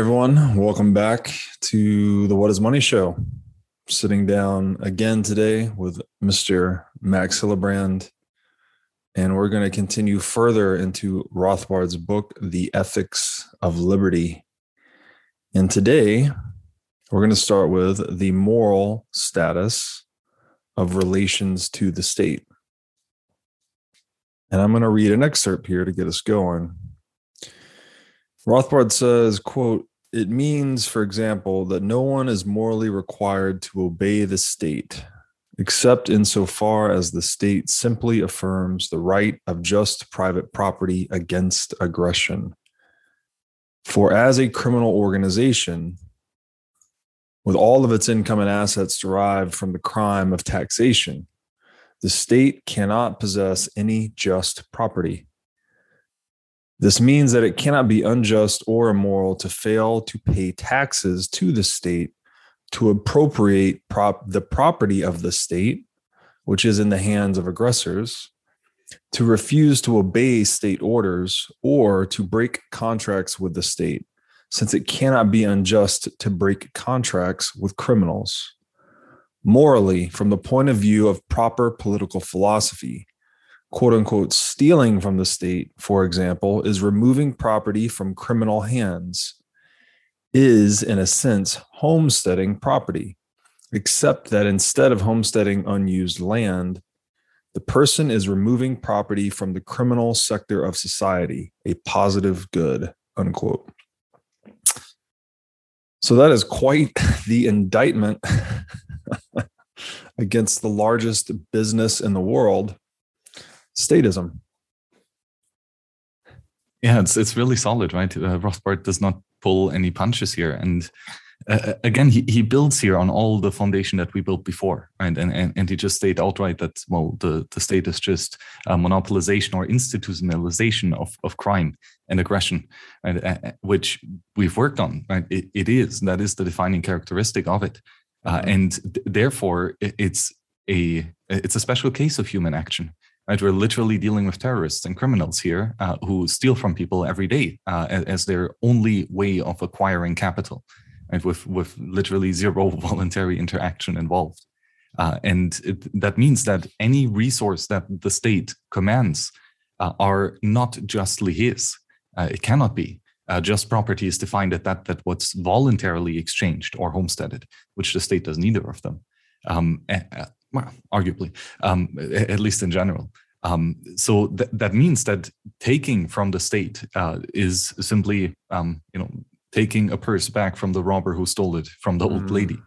everyone. Welcome back to the What is Money Show. Sitting down again today with Mr. Max Hillebrand. And we're going to continue further into Rothbard's book, The Ethics of Liberty. And today, we're going to start with the moral status of relations to the state. And I'm going to read an excerpt here to get us going. Rothbard says, quote, it means, for example, that no one is morally required to obey the state, except insofar as the state simply affirms the right of just private property against aggression. For as a criminal organization, with all of its income and assets derived from the crime of taxation, the state cannot possess any just property. This means that it cannot be unjust or immoral to fail to pay taxes to the state to appropriate prop- the property of the state, which is in the hands of aggressors, to refuse to obey state orders, or to break contracts with the state, since it cannot be unjust to break contracts with criminals. Morally, from the point of view of proper political philosophy, quote unquote stealing from the state, for example, is removing property from criminal hands, is in a sense homesteading property, except that instead of homesteading unused land, the person is removing property from the criminal sector of society, a positive good, unquote. So that is quite the indictment against the largest business in the world statism. Yeah, it's it's really solid, right? Uh, Rothbard does not pull any punches here, and uh, uh, again, he, he builds here on all the foundation that we built before, right? And and, and he just state outright that well, the the state is just a monopolization or institutionalization of of crime and aggression, right? Uh, uh which we've worked on, right? It, it is that is the defining characteristic of it, uh, mm-hmm. and th- therefore it's a it's a special case of human action Right? We're literally dealing with terrorists and criminals here uh, who steal from people every day uh, as their only way of acquiring capital, right? with, with literally zero voluntary interaction involved. Uh, and it, that means that any resource that the state commands uh, are not justly his. Uh, it cannot be. Uh, just property is defined at that that what's voluntarily exchanged or homesteaded, which the state does neither of them. Um, well, arguably, um, at least in general. Um, so th- that means that taking from the state uh, is simply, um, you know, taking a purse back from the robber who stole it from the mm. old lady,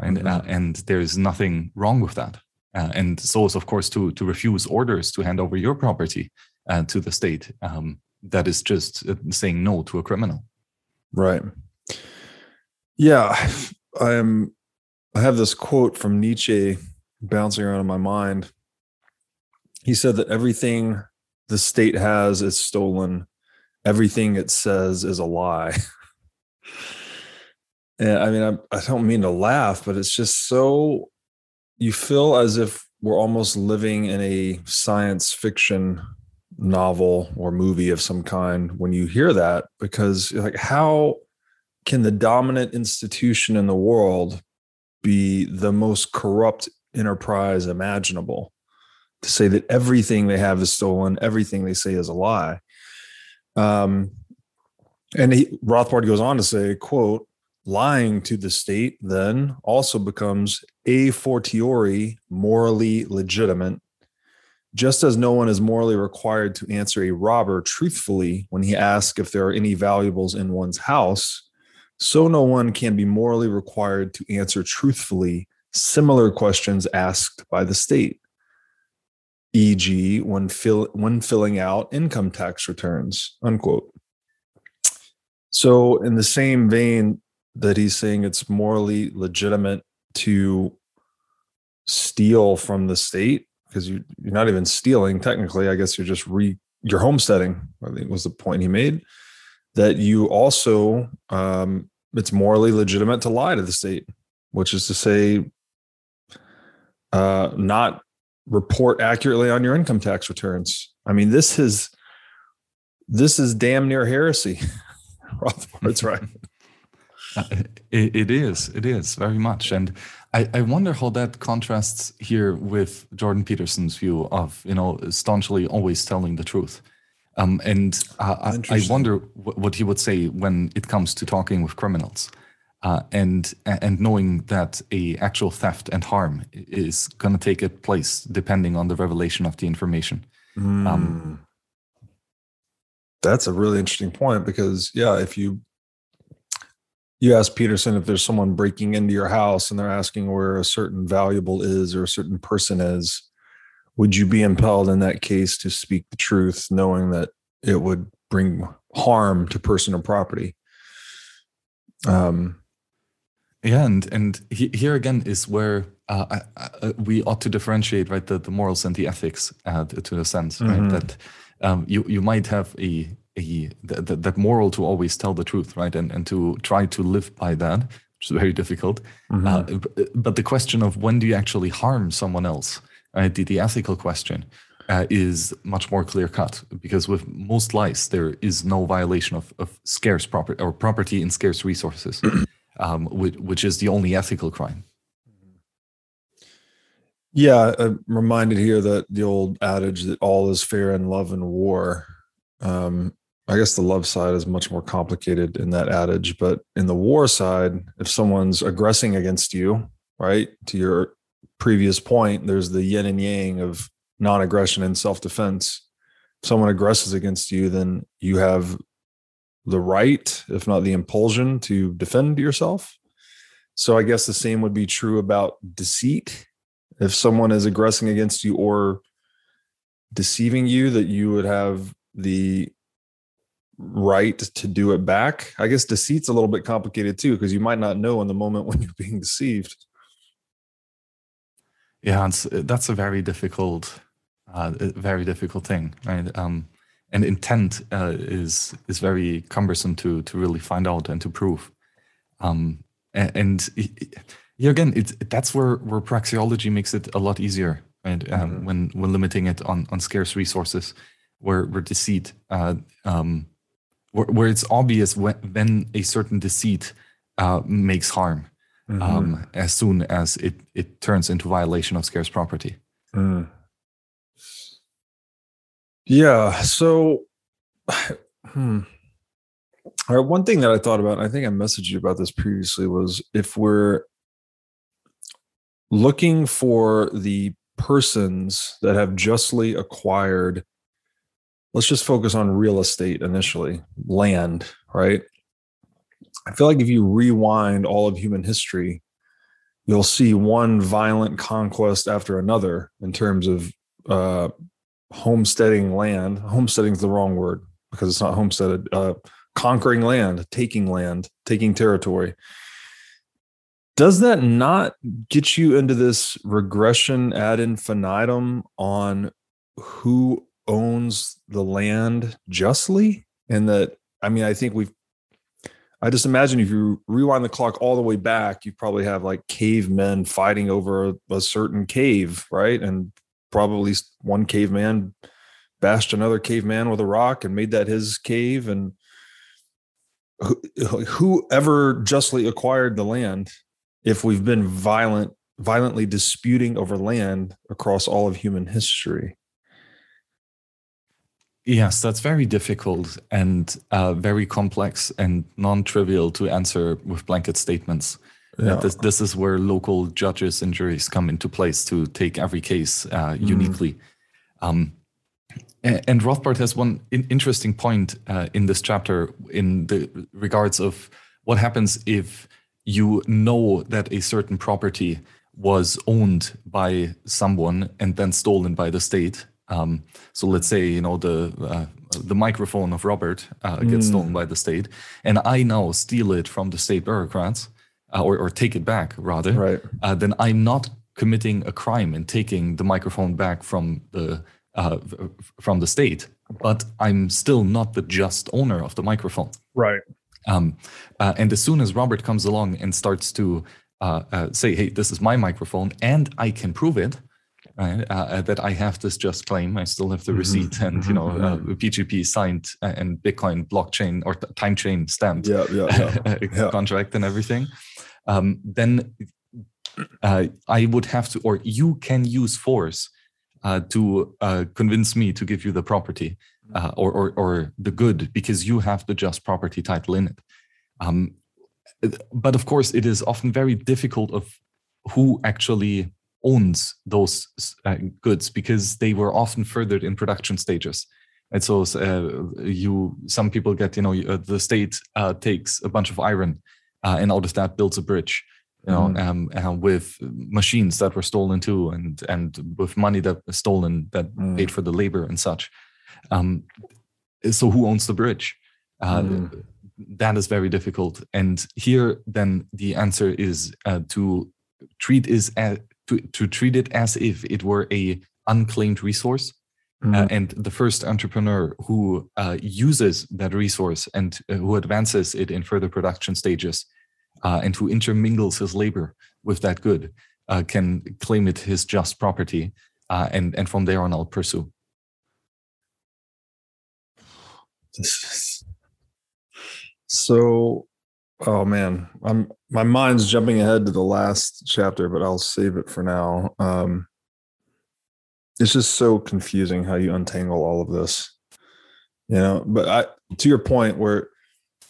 right? Mm-hmm. Uh, and there is nothing wrong with that. Uh, and so is, of course, to to refuse orders to hand over your property uh, to the state. Um, that is just uh, saying no to a criminal. Right. Yeah, I am. I have this quote from Nietzsche bouncing around in my mind. He said that everything the state has is stolen, everything it says is a lie. and I mean, I, I don't mean to laugh, but it's just so you feel as if we're almost living in a science fiction novel or movie of some kind when you hear that because like how can the dominant institution in the world be the most corrupt enterprise imaginable to say that everything they have is stolen, everything they say is a lie. Um, and he, Rothbard goes on to say, quote, lying to the state then also becomes a fortiori morally legitimate, just as no one is morally required to answer a robber truthfully when he asks if there are any valuables in one's house, so no one can be morally required to answer truthfully similar questions asked by the state, e.g., when, fill, when filling out income tax returns, unquote. So, in the same vein that he's saying it's morally legitimate to steal from the state, because you, you're not even stealing technically, I guess you're just re you're homesteading, I think was the point he made. That you also um, it's morally legitimate to lie to the state, which is to say uh, not report accurately on your income tax returns. I mean, this is this is damn near heresy. Rothbard's right. It, it is. It is very much, and I, I wonder how that contrasts here with Jordan Peterson's view of you know staunchly always telling the truth. Um, and uh, I, I, wonder what he would say when it comes to talking with criminals, uh, and and knowing that a actual theft and harm is going to take place depending on the revelation of the information. Mm. Um, That's a really interesting point because yeah, if you you ask Peterson if there's someone breaking into your house and they're asking where a certain valuable is or a certain person is, would you be impelled in that case to speak the truth, knowing that it would bring harm to person or property? Um, yeah, and and he, here again is where uh, uh, we ought to differentiate, right, the, the morals and the ethics uh, to a sense, mm-hmm. right? That um, you you might have a a that, that moral to always tell the truth, right, and and to try to live by that, which is very difficult. Mm-hmm. Uh, but the question of when do you actually harm someone else, right? The, the ethical question uh, is much more clear cut because with most lies there is no violation of, of scarce property or property in scarce resources, um, which, which is the only ethical crime. Yeah, I'm reminded here that the old adage that all is fair in love and war. Um, I guess the love side is much more complicated in that adage, but in the war side, if someone's aggressing against you, right, to your previous point, there's the yin and yang of non aggression and self defense. If someone aggresses against you, then you have the right, if not the impulsion, to defend yourself. So I guess the same would be true about deceit. If someone is aggressing against you or deceiving you, that you would have the right to do it back. I guess deceit's a little bit complicated too, because you might not know in the moment when you're being deceived. Yeah, that's a very difficult, uh, very difficult thing, right? Um, and intent uh, is is very cumbersome to to really find out and to prove. Um, and, and yeah, again, it's that's where where praxeology makes it a lot easier, right? Um, mm-hmm. When when limiting it on on scarce resources, where where deceit uh, um, where, where it's obvious when, when a certain deceit uh, makes harm mm-hmm. um, as soon as it, it turns into violation of scarce property. Mm. Yeah. So, hmm. All right. One thing that I thought about, I think I messaged you about this previously, was if we're looking for the persons that have justly acquired let's just focus on real estate initially, land, right? I feel like if you rewind all of human history, you'll see one violent conquest after another in terms of uh, homesteading land. Homesteading is the wrong word because it's not homesteaded. Uh, conquering land, taking land, taking territory. Does that not get you into this regression ad infinitum on who owns the land justly and that i mean i think we've i just imagine if you rewind the clock all the way back you probably have like cavemen fighting over a, a certain cave right and probably one caveman bashed another caveman with a rock and made that his cave and whoever justly acquired the land if we've been violent violently disputing over land across all of human history Yes, that's very difficult and uh, very complex and non-trivial to answer with blanket statements. Yeah. This, this is where local judges and juries come into place to take every case uh, mm. uniquely. Um, and Rothbard has one interesting point uh, in this chapter in the regards of what happens if you know that a certain property was owned by someone and then stolen by the state um, so let's say you know the uh, the microphone of Robert uh, gets mm. stolen by the state, and I now steal it from the state bureaucrats, uh, or or take it back rather. Right. Uh, then I'm not committing a crime in taking the microphone back from the uh, from the state, but I'm still not the just owner of the microphone. Right. Um, uh, and as soon as Robert comes along and starts to say, "Hey, this is my microphone, and I can prove it," right? Uh, uh, that I have this just claim. I still have the Mhm, receipt and you know uh. PGP signed uh, and Bitcoin blockchain or t- time chain stamped Yeah, yeah, yeah. Yeah. contract and everything. Um, then uh, I would have to, or you can use force uh, to uh, convince me to give you the property uh, or, or or the good because you have the just property title in it. Um, but of course, it is often very difficult of who actually owns those uh, goods because they were often furthered in production stages. And so uh, you, some people get, you know, uh, the state uh, takes a bunch of iron uh, and out of that builds a bridge, you know, Mhm. um, uh, with machines that were stolen too, and and with money that was stolen that Mm. paid for the labor and such. Um, so who owns the bridge? Uh, Mm. That is very difficult. And here, then the answer is uh, to treat is as, to, to treat it as if it were a unclaimed resource. Uh, Mhm. and the first entrepreneur who uh, uses that resource and uh, who advances it in further production stages uh, and who intermingles his labor with that good uh, can claim it his just property. Uh, and, and from there on, I'll pursue. So, oh man, I'm my mind's jumping ahead to the last chapter, but I'll save it for now. Um, it's just so confusing how you untangle all of this, you know. But I, to your point, where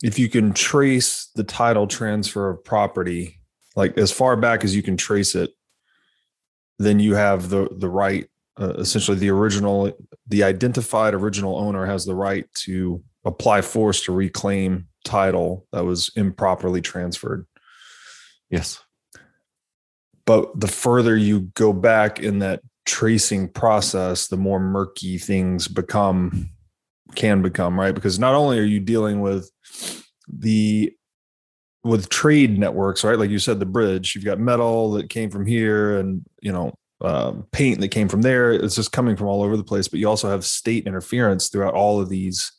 if you can trace the title transfer of property, like as far back as you can trace it, then you have the the right. Uh, essentially, the original, the identified original owner has the right to apply force to reclaim title that was improperly transferred. Yes. But the further you go back in that tracing process, the more murky things become, can become, right? Because not only are you dealing with the with trade networks, right? Like you said, the bridge, you've got metal that came from here and, you know, um, paint that came from there. It's just coming from all over the place. But you also have state interference throughout all of these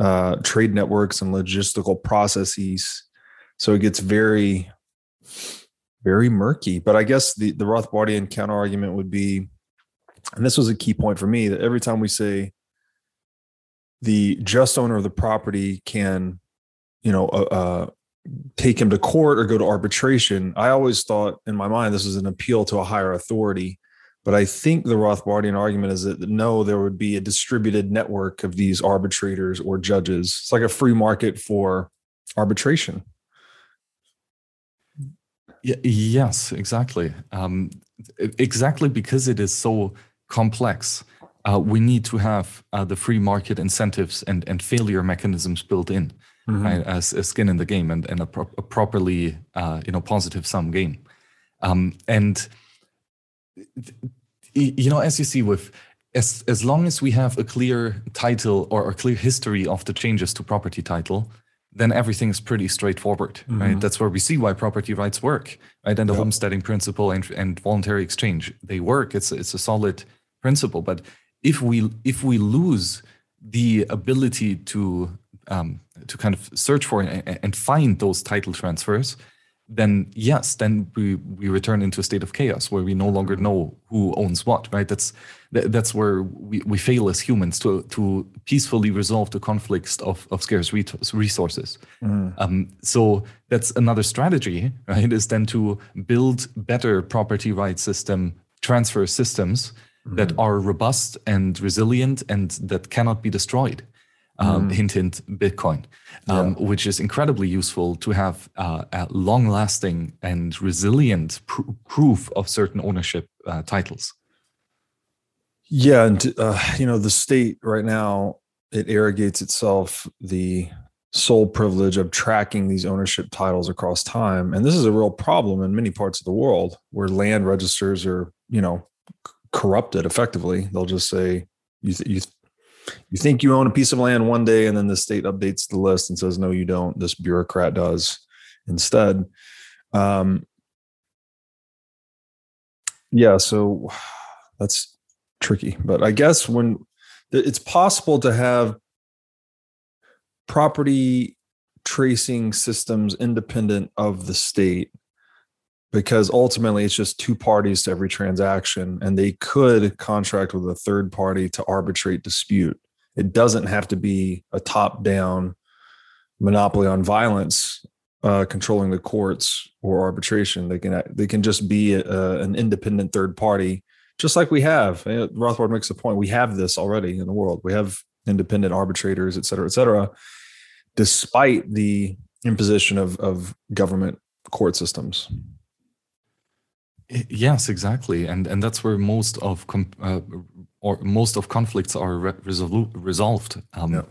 uh, trade networks and logistical processes. So it gets very, very murky. But I guess the, the Rothbardian counter argument would be, and this was a key point for me, that every time we say the just owner of the property can, you know, uh, uh, take him to court or go to arbitration, I always thought in my mind this is an appeal to a higher authority. But I think the Rothbardian argument is that no, there would be a distributed network of these arbitrators or judges. It's like a free market for arbitration. Yes, exactly. Um, exactly because it is so complex, uh, we need to have uh, the free market incentives and, and failure mechanisms built in right, as a skin in the game and, and a, pro- a properly uh, you know positive sum game. Um, and you know, as you see, with as as long as we have a clear title or a clear history of the changes to property title, then everything is pretty straightforward, right? Mhm. That's where we see why property rights work, right? And the Yep. homesteading principle and, and voluntary exchange, they work. It's it's a solid principle. But if we if we lose the ability to um, to kind of search for and, and find those title transfers, then yes, then we we return into a state of chaos where we no longer know who owns what, right? That's that, that's where we, we fail as humans to to peacefully resolve the conflicts of of scarce resources. Mhm. Um, so that's another strategy, right? Is then to build better property rights system transfer systems that are robust and resilient and that cannot be destroyed. Um, Hint, hint, Bitcoin, um, which is incredibly useful to have uh, a long-lasting and resilient pr- proof of certain ownership uh, titles. Yeah, and uh, you know the state right now it arrogates itself the sole privilege of tracking these ownership titles across time, and this is a real problem in many parts of the world where land registers are you know corrupted. Effectively, they'll just say you th- you th- you think you own a piece of land one day, and then the state updates the list and says no, you don't. This bureaucrat does instead. Um, yeah, so that's tricky but i guess when it's possible to have property tracing systems independent of the state because ultimately it's just two parties to every transaction and they could contract with a third party to arbitrate dispute. It doesn't have to be a top down monopoly on violence uh, controlling the courts or arbitration. They can they can just be a, an independent third party just like we have. Uh, rothbard makes a point we have this already in the world. We have independent arbitrators et cetera et cetera despite the imposition of, of government court systems Yes, exactly, and and that's where most of uh, or most of conflicts are re- resolved. Um, yeah.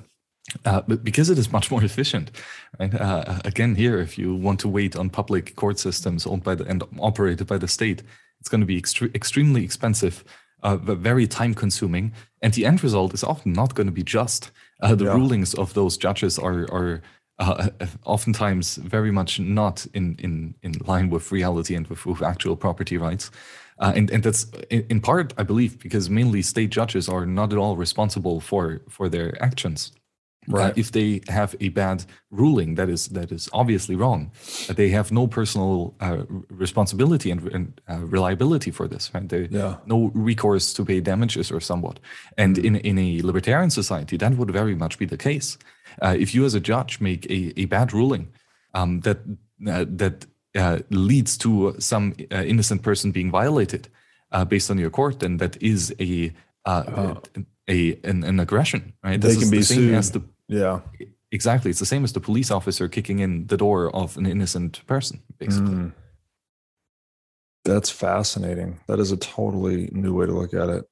uh, but because it is much more efficient, right? Uh, again, here, if you want to wait on public court systems owned by the and operated by the state, it's going to be extre- extremely expensive, uh, very time consuming, and the end result is often not going to be just. Uh, the yeah. rulings of those judges are are uh, oftentimes very much not in, in, in line with reality and with, with actual property rights. Uh, and, and that's in, in, part, I believe, because mainly state judges are not at all responsible for, for their actions. Uh, right. Uh, if they have a bad ruling that is that is obviously wrong, uh, they have no personal uh, responsibility and, and reliability for this. Right? They yeah. no recourse to pay damages or somewhat. And mm-hmm. in in a libertarian society, that would very much be the case. Uh, if you as a judge make a, a bad ruling um, that uh, that uh, leads to some uh, innocent person being violated uh, based on your court, then that is a uh, a an, an, aggression, right? This they can be sued. The, yeah, exactly. It's the same as the police officer kicking in the door of an innocent person, basically. Mm. That's fascinating. That is a totally new way to look at it.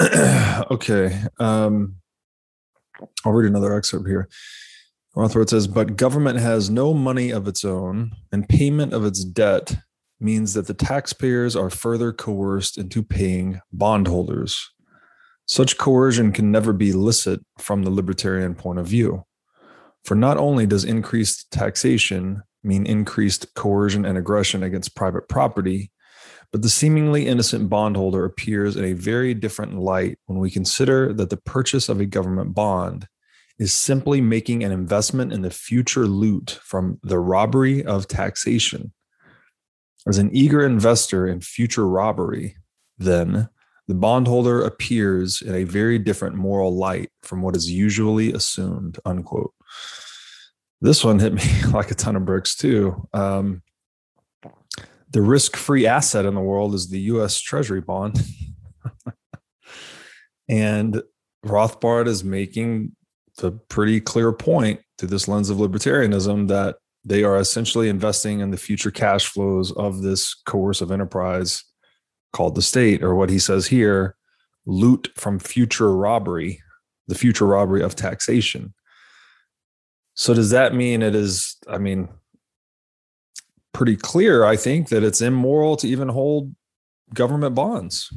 okay. Um, I'll read another excerpt here. Rothbard says, but government has no money of its own, and payment of its debt means that the taxpayers are further coerced into paying bondholders. Such coercion can never be licit from the libertarian point of view. For not only does increased taxation mean increased coercion and aggression against private property, but the seemingly innocent bondholder appears in a very different light when we consider that the purchase of a government bond is simply making an investment in the future loot from the robbery of taxation. As an eager investor in future robbery, then the bondholder appears in a very different moral light from what is usually assumed. Unquote. This one hit me like a ton of bricks too. Um, the risk-free asset in the world is the U.S. Treasury bond, and Rothbard is making the pretty clear point through this lens of libertarianism that they are essentially investing in the future cash flows of this coercive enterprise called the state, or what he says here, loot from future robbery, the future robbery of taxation. So does that mean it is? I mean, pretty clear, I think, that it's immoral to even hold government bonds.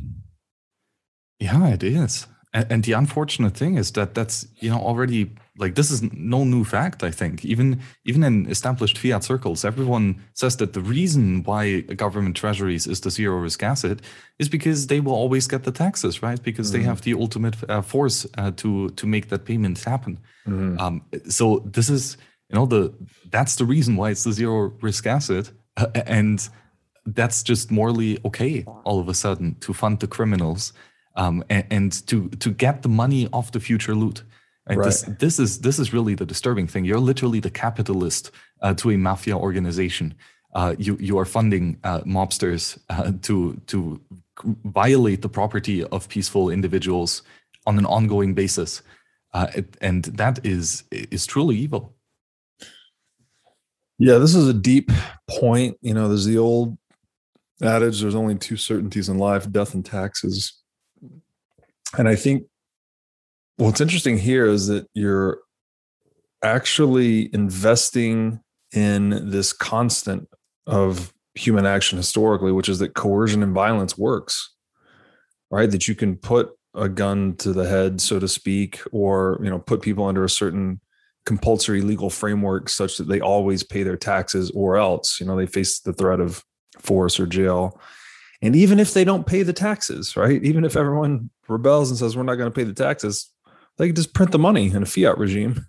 Yeah, it is. And, and, the unfortunate thing is that that's you know already like this is no new fact. I think even even in established fiat circles, everyone says that the reason why government treasuries is the zero risk asset is because they will always get the taxes, right? Because mm-hmm. they have the ultimate uh, force uh, to to make that payment happen. Mm-hmm. Um, so this is you know the that's the reason why it's the zero risk asset uh, and that's just morally okay all of a sudden to fund the criminals um, and, and, to to get the money off the future loot. Right. this, this is this is really the disturbing thing. You're literally the capitalist uh, to a mafia organization. Uh, you you are funding uh, mobsters uh, to to violate the property of peaceful individuals on an ongoing basis. Uh, and that is is truly evil yeah, this is a deep point. You know, there's the old adage there's only two certainties in life death and taxes. And I think what's interesting here is that you're actually investing in this constant of human action historically, which is that coercion and violence works, right? That you can put a gun to the head, so to speak, or you know, put people under a certain compulsory legal framework such that they always pay their taxes or else you know they face the threat of force or jail. And even if they don't pay the taxes right? Even if everyone rebels and says we're not going to pay the taxes they can just print the money in a fiat regime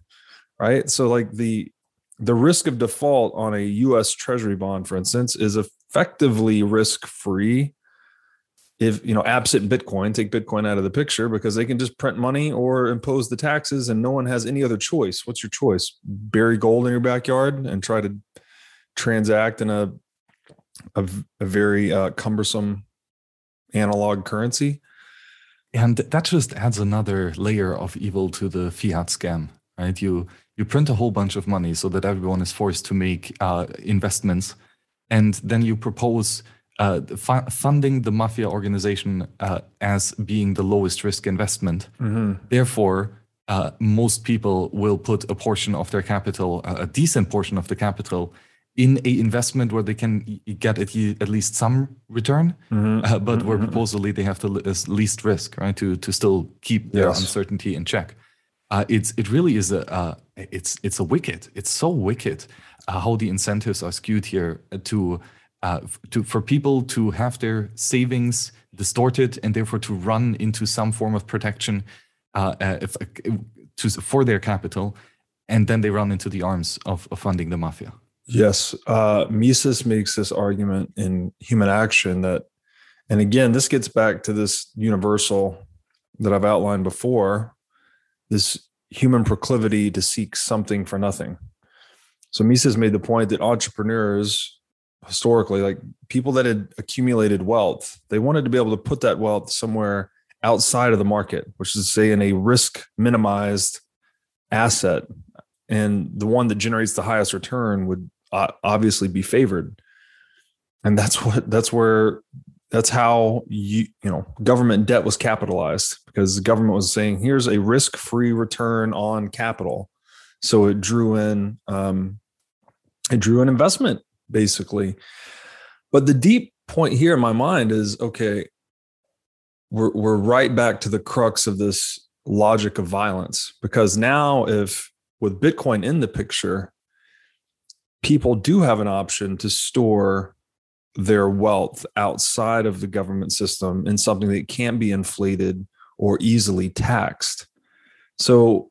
right? So like the the risk of default on a US treasury bond for instance is effectively risk free if you know absent bitcoin take bitcoin out of the picture because they can just print money or impose the taxes and no one has any other choice. What's your choice? Bury gold in your backyard and try to transact in a a, a very uh, cumbersome analog currency? And that just adds another layer of evil to the fiat scam right? You you print a whole bunch of money so that everyone is forced to make uh, investments and then you propose uh, fu- funding the mafia organization uh, as being the lowest risk investment. Mm-hmm. Therefore, uh, most people will put a portion of their capital, a decent portion of the capital, in a investment where they can get at, at least some return, mm-hmm. Uh, but mm-hmm. where supposedly they have the least risk, right? To to still keep their yes. uncertainty in check. Uh, it's it really is a uh, it's it's a wicked. It's so wicked how the incentives are skewed here to uh, to for people to have their savings distorted and therefore to run into some form of protection uh, uh, if, to, for their capital, and then they run into the arms of, of funding the mafia. Yes, uh, Mises makes this argument in Human Action that, and again, this gets back to this universal that I've outlined before, this human proclivity to seek something for nothing. So Mises made the point that entrepreneurs historically like people that had accumulated wealth they wanted to be able to put that wealth somewhere outside of the market which is say in a risk minimized asset. And the one that generates the highest return would obviously be favored. And that's what that's where that's how you you know government debt was capitalized because the government was saying here's a risk free return on capital. So it drew in um, it drew an investment basically. But the deep point here in my mind is okay, we're, we're right back to the crux of this logic of violence because now, if with Bitcoin in the picture, people do have an option to store their wealth outside of the government system in something that can't be inflated or easily taxed. So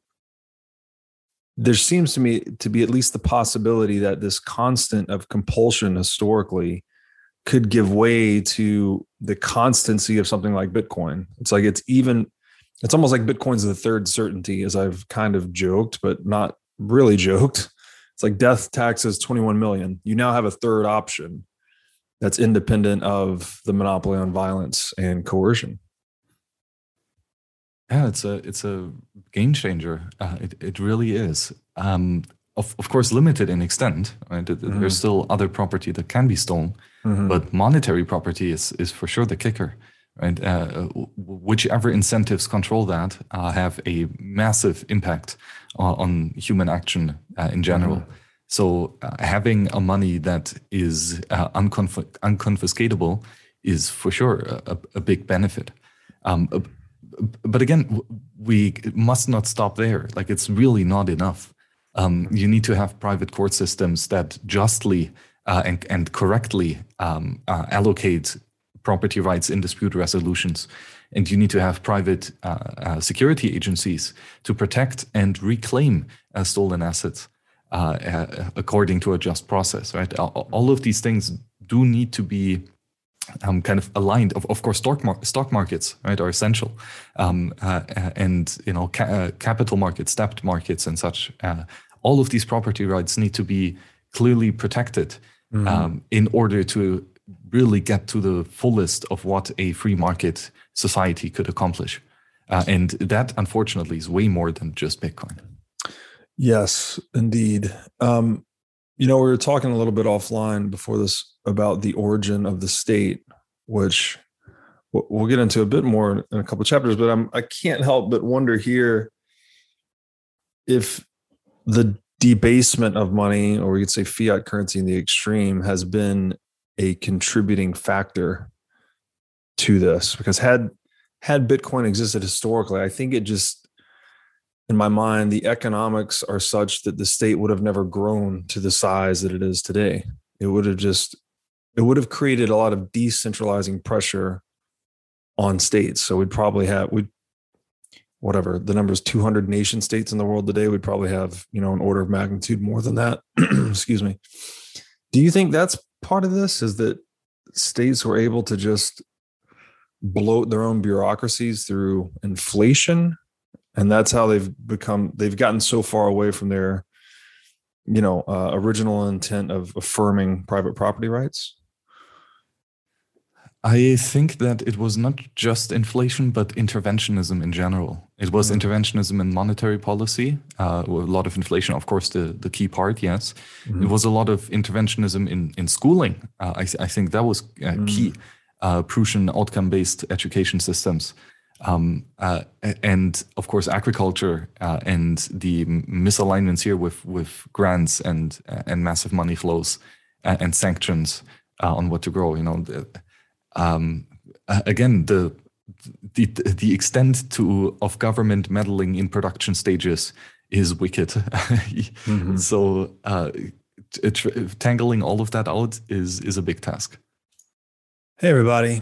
there seems to me to be at least the possibility that this constant of compulsion historically could give way to the constancy of something like Bitcoin. It's like it's even, it's almost like Bitcoin's the third certainty, as I've kind of joked, but not really joked. It's like death taxes 21 million. You now have a third option that's independent of the monopoly on violence and coercion. Yeah, it's a it's a game changer. Uh, it it really is. Um, of of course, limited in extent. Right? Mm-hmm. There's still other property that can be stolen, mm-hmm. but monetary property is is for sure the kicker. Right? Uh, whichever incentives control that uh, have a massive impact on human action uh, in general. Mm-hmm. So uh, having a money that is uh, unconf- unconfiscatable is for sure a, a big benefit. Um, but again, we must not stop there. Like it's really not enough. Um, you need to have private court systems that justly uh, and, and correctly um, uh, allocate property rights in dispute resolutions. And you need to have private uh, uh security agencies to protect and reclaim uh, stolen assets uh, according to a just process, right? All of these things do need to be um, kind of aligned. Of, of course, stock, mar- stock markets right are essential, um, uh, and you know ca- uh, capital markets, debt markets, and such. Uh, all of these property rights need to be clearly protected mm-hmm. um, in order to really get to the fullest of what a free market society could accomplish. Uh, and that, unfortunately, is way more than just Bitcoin. Yes, indeed. Um, you know, we were talking a little bit offline before this about the origin of the state, which we'll get into a bit more in a couple chapters. But I'm I can't help but wonder here if the debasement of money, or we could say fiat currency in the extreme, has been a contributing factor to this. Because had had Bitcoin existed historically, I think it just in my mind, the economics are such that the state would have never grown to the size that it is today. It would have just, it would have created a lot of decentralizing pressure on states. So we'd probably have, we'd, whatever the number is 200 nation states in the world today, we'd probably have, you know, an order of magnitude more than that. Excuse me. Do you think that's part of this? Is that states were able to just bloat their own bureaucracies through inflation and that's how they've become they've gotten so far away from their you know uh, original intent of affirming private property rights I think that it was not just inflation, but interventionism in general. It was mm-hmm. interventionism in monetary policy, uh, a lot of inflation, of course, the, the key part, yes. Mm-hmm. It was a lot of interventionism in, in schooling. Uh, I, I think that was uh, mm-hmm. key. Uh, Prussian outcome based education systems. Um, uh, and of course, agriculture uh, and the misalignments here with, with grants and, and massive money flows and, sanctions on what to grow. You know, um, again, the, the the extent to of government meddling in production stages is wicked. mm-hmm. So uh, tangling all of that out is is a big task. Hey everybody.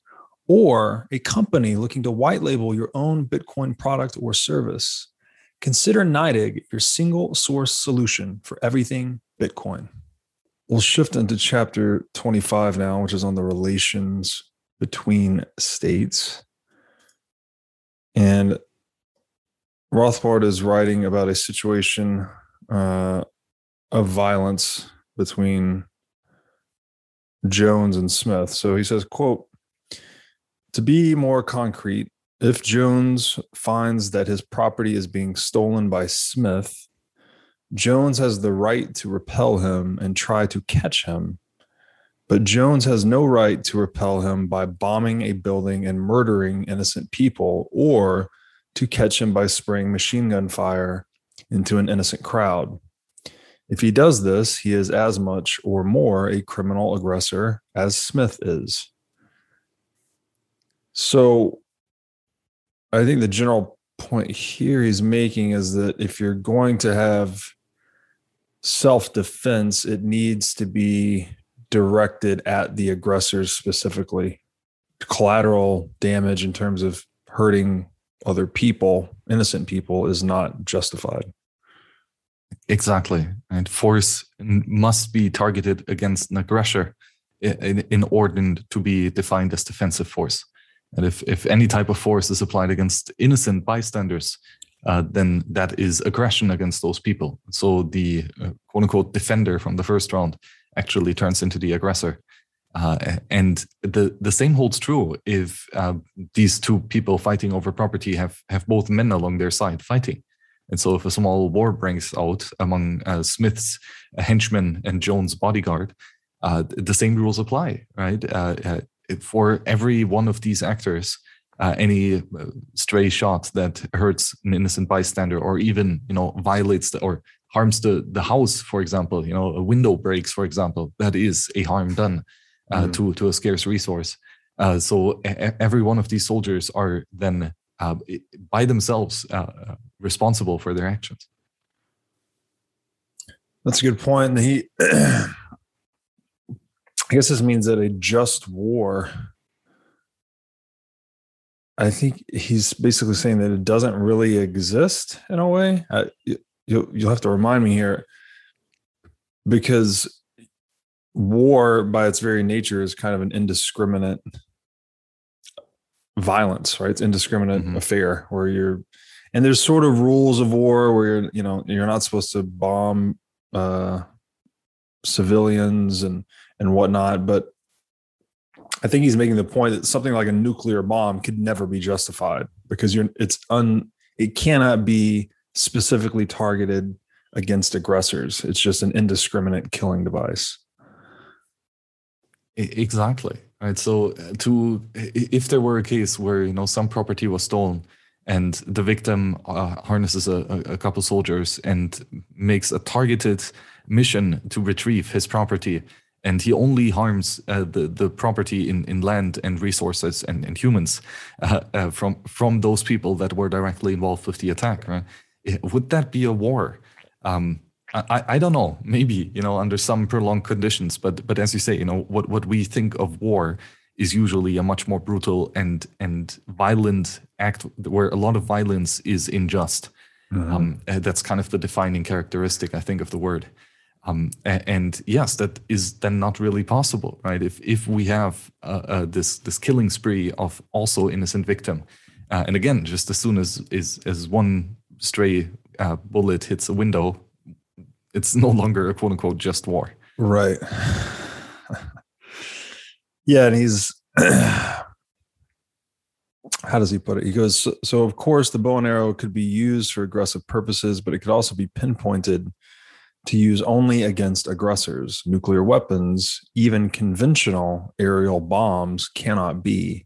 or a company looking to white label your own Bitcoin product or service, consider NYDIG your single source solution for everything Bitcoin. We'll shift into chapter 25 now, which is on the relations between states. And Rothbard is writing about a situation uh, of violence between Jones and Smith. So he says, quote, to be more concrete, if Jones finds that his property is being stolen by Smith, Jones has the right to repel him and try to catch him, but Jones has no right to repel him by bombing a building and murdering innocent people or to catch him by spraying machine gun fire into an innocent crowd. If he does this, he is as much or more a criminal aggressor as Smith is. So I think the general point here he's making is that if you're going to have self defense, it needs to be directed at the aggressors specifically. Collateral damage in terms of hurting other people, innocent people, is not justified. Exactly. And force must be targeted against an aggressor in, in order to be defined as defensive force. And if, if any type of force is applied against innocent bystanders, uh, then that is aggression against those people. So the uh, quote unquote defender from the first round actually turns into the aggressor. Uh, and the, the same holds true if uh, these two people fighting over property have, have both men along their side fighting. And so if a small war breaks out among uh, Smith's henchmen and Jones' bodyguard, uh, the same rules apply, right? For every one of these actors, uh, any uh, stray shot that hurts an innocent bystander or even you know violates the, or harms the the house for example you know a window breaks for example that is a harm done uh, mm-hmm. to to a scarce resource uh, so every one of these soldiers are then uh, by themselves uh, responsible for their actions that's a good point he i guess this means that a just war I think he's basically saying that it doesn't really exist in a way. Uh, you'll, you'll have to remind me here because war, by its very nature, is kind of an indiscriminate violence, right? It's indiscriminate mm-hmm. affair where you're, and there's sort of rules of war where you're, you know, you're not supposed to bomb uh, civilians and and whatnot, but I think he's making the point that something like a nuclear bomb could never be justified because you're it's un it cannot be specifically targeted against aggressors. It's just an indiscriminate killing device. Exactly. Right. So uh, to if there were a case where you know some property was stolen and the victim uh, harnesses a, a couple soldiers and makes a targeted mission to retrieve his property and he only harms uh, the the property in, in land and resources and, and humans uh, uh, from from those people that were directly involved with the attack. Right? Would that be a war? Um, I, I don't know. Maybe you know under some prolonged conditions, but but as you say, you know what what we think of war is usually a much more brutal and and violent act where a lot of violence is unjust. Mm-hmm. Um, uh, that's kind of the defining characteristic, I think, of the word. Um, and yes, that is then not really possible, right? If if we have uh, uh, this this killing spree of also innocent victim, uh, and again, just as soon as is as one stray uh, bullet hits a window, it's no longer a quote unquote just war, right? yeah, and he's how does he put it? He goes, so, so of course the bow and arrow could be used for aggressive purposes, but it could also be pinpointed to use only against aggressors. Nuclear weapons, even conventional aerial bombs, cannot be.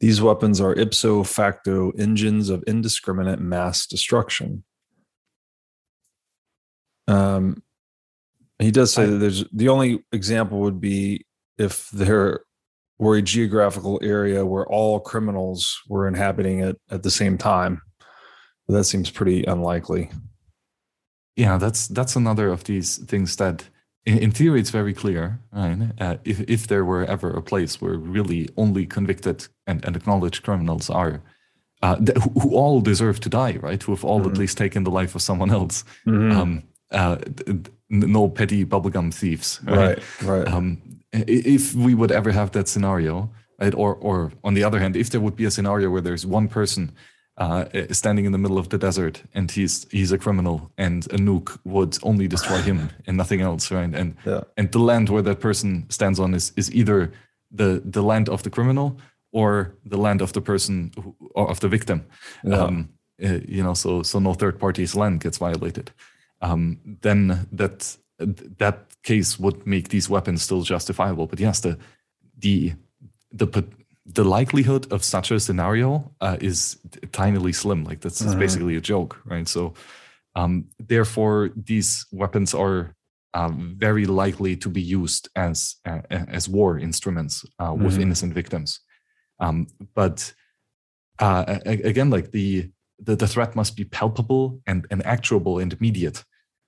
These weapons are ipso facto engines of indiscriminate mass destruction. Um, he does say that there's the only example would be if there were a geographical area where all criminals were inhabiting it at the same time. But that seems pretty unlikely yeah, that's that's another of these things that, in, in theory, it's very clear. Right? Uh, if if there were ever a place where really only convicted and, and acknowledged criminals are, uh, th- who all deserve to die, right? Who have all mm-hmm. at least taken the life of someone else. Mm-hmm. Um, uh, no petty bubblegum thieves. Right, right. right. Um, if we would ever have that scenario, right, or or on the other hand, if there would be a scenario where there's one person uh, standing in the middle of the desert and he's he's a criminal and a nuke would only destroy him and nothing else right and yeah. and the land where that person stands on is is either the the land of the criminal or the land of the person who, or of the victim yeah. um, uh, you know so so no third party's land gets violated um, then that that case would make these weapons still justifiable but yes the the the the likelihood of such a scenario uh, is tinily slim. Like that's mm-hmm. basically a joke, right? So, um, therefore, these weapons are uh, very likely to be used as uh, as war instruments uh, with mm-hmm. innocent victims. Um, but uh, again, like the, the, the threat must be palpable and, and actuable and immediate,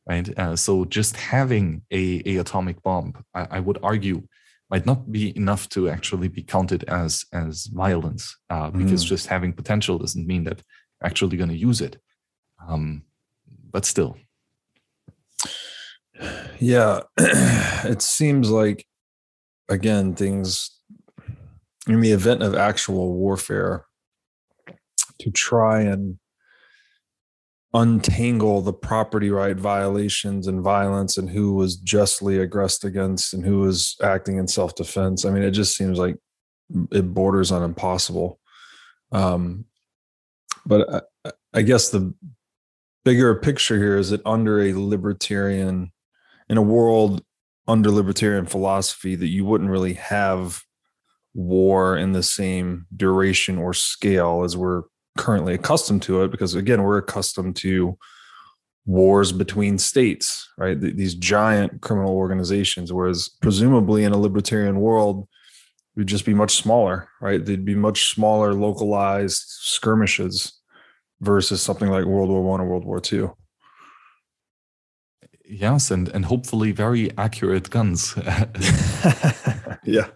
right? Uh, so just having a, a atomic bomb, I, I would argue, might not be enough to actually be counted as as violence uh, because mm. just having potential doesn't mean that you're actually going to use it um, but still yeah it seems like again things in the event of actual warfare to try and untangle the property right violations and violence and who was justly aggressed against and who was acting in self-defense. I mean it just seems like it borders on impossible. Um, but I, I guess the bigger picture here is that under a libertarian in a world under libertarian philosophy that you wouldn't really have war in the same duration or scale as we're currently accustomed to it because again we're accustomed to wars between states right? These giant criminal organizations whereas presumably in a libertarian world would just be much smaller right? They'd be much smaller localized skirmishes versus something like world war one or world war two. Yes and and hopefully very accurate guns. Yeah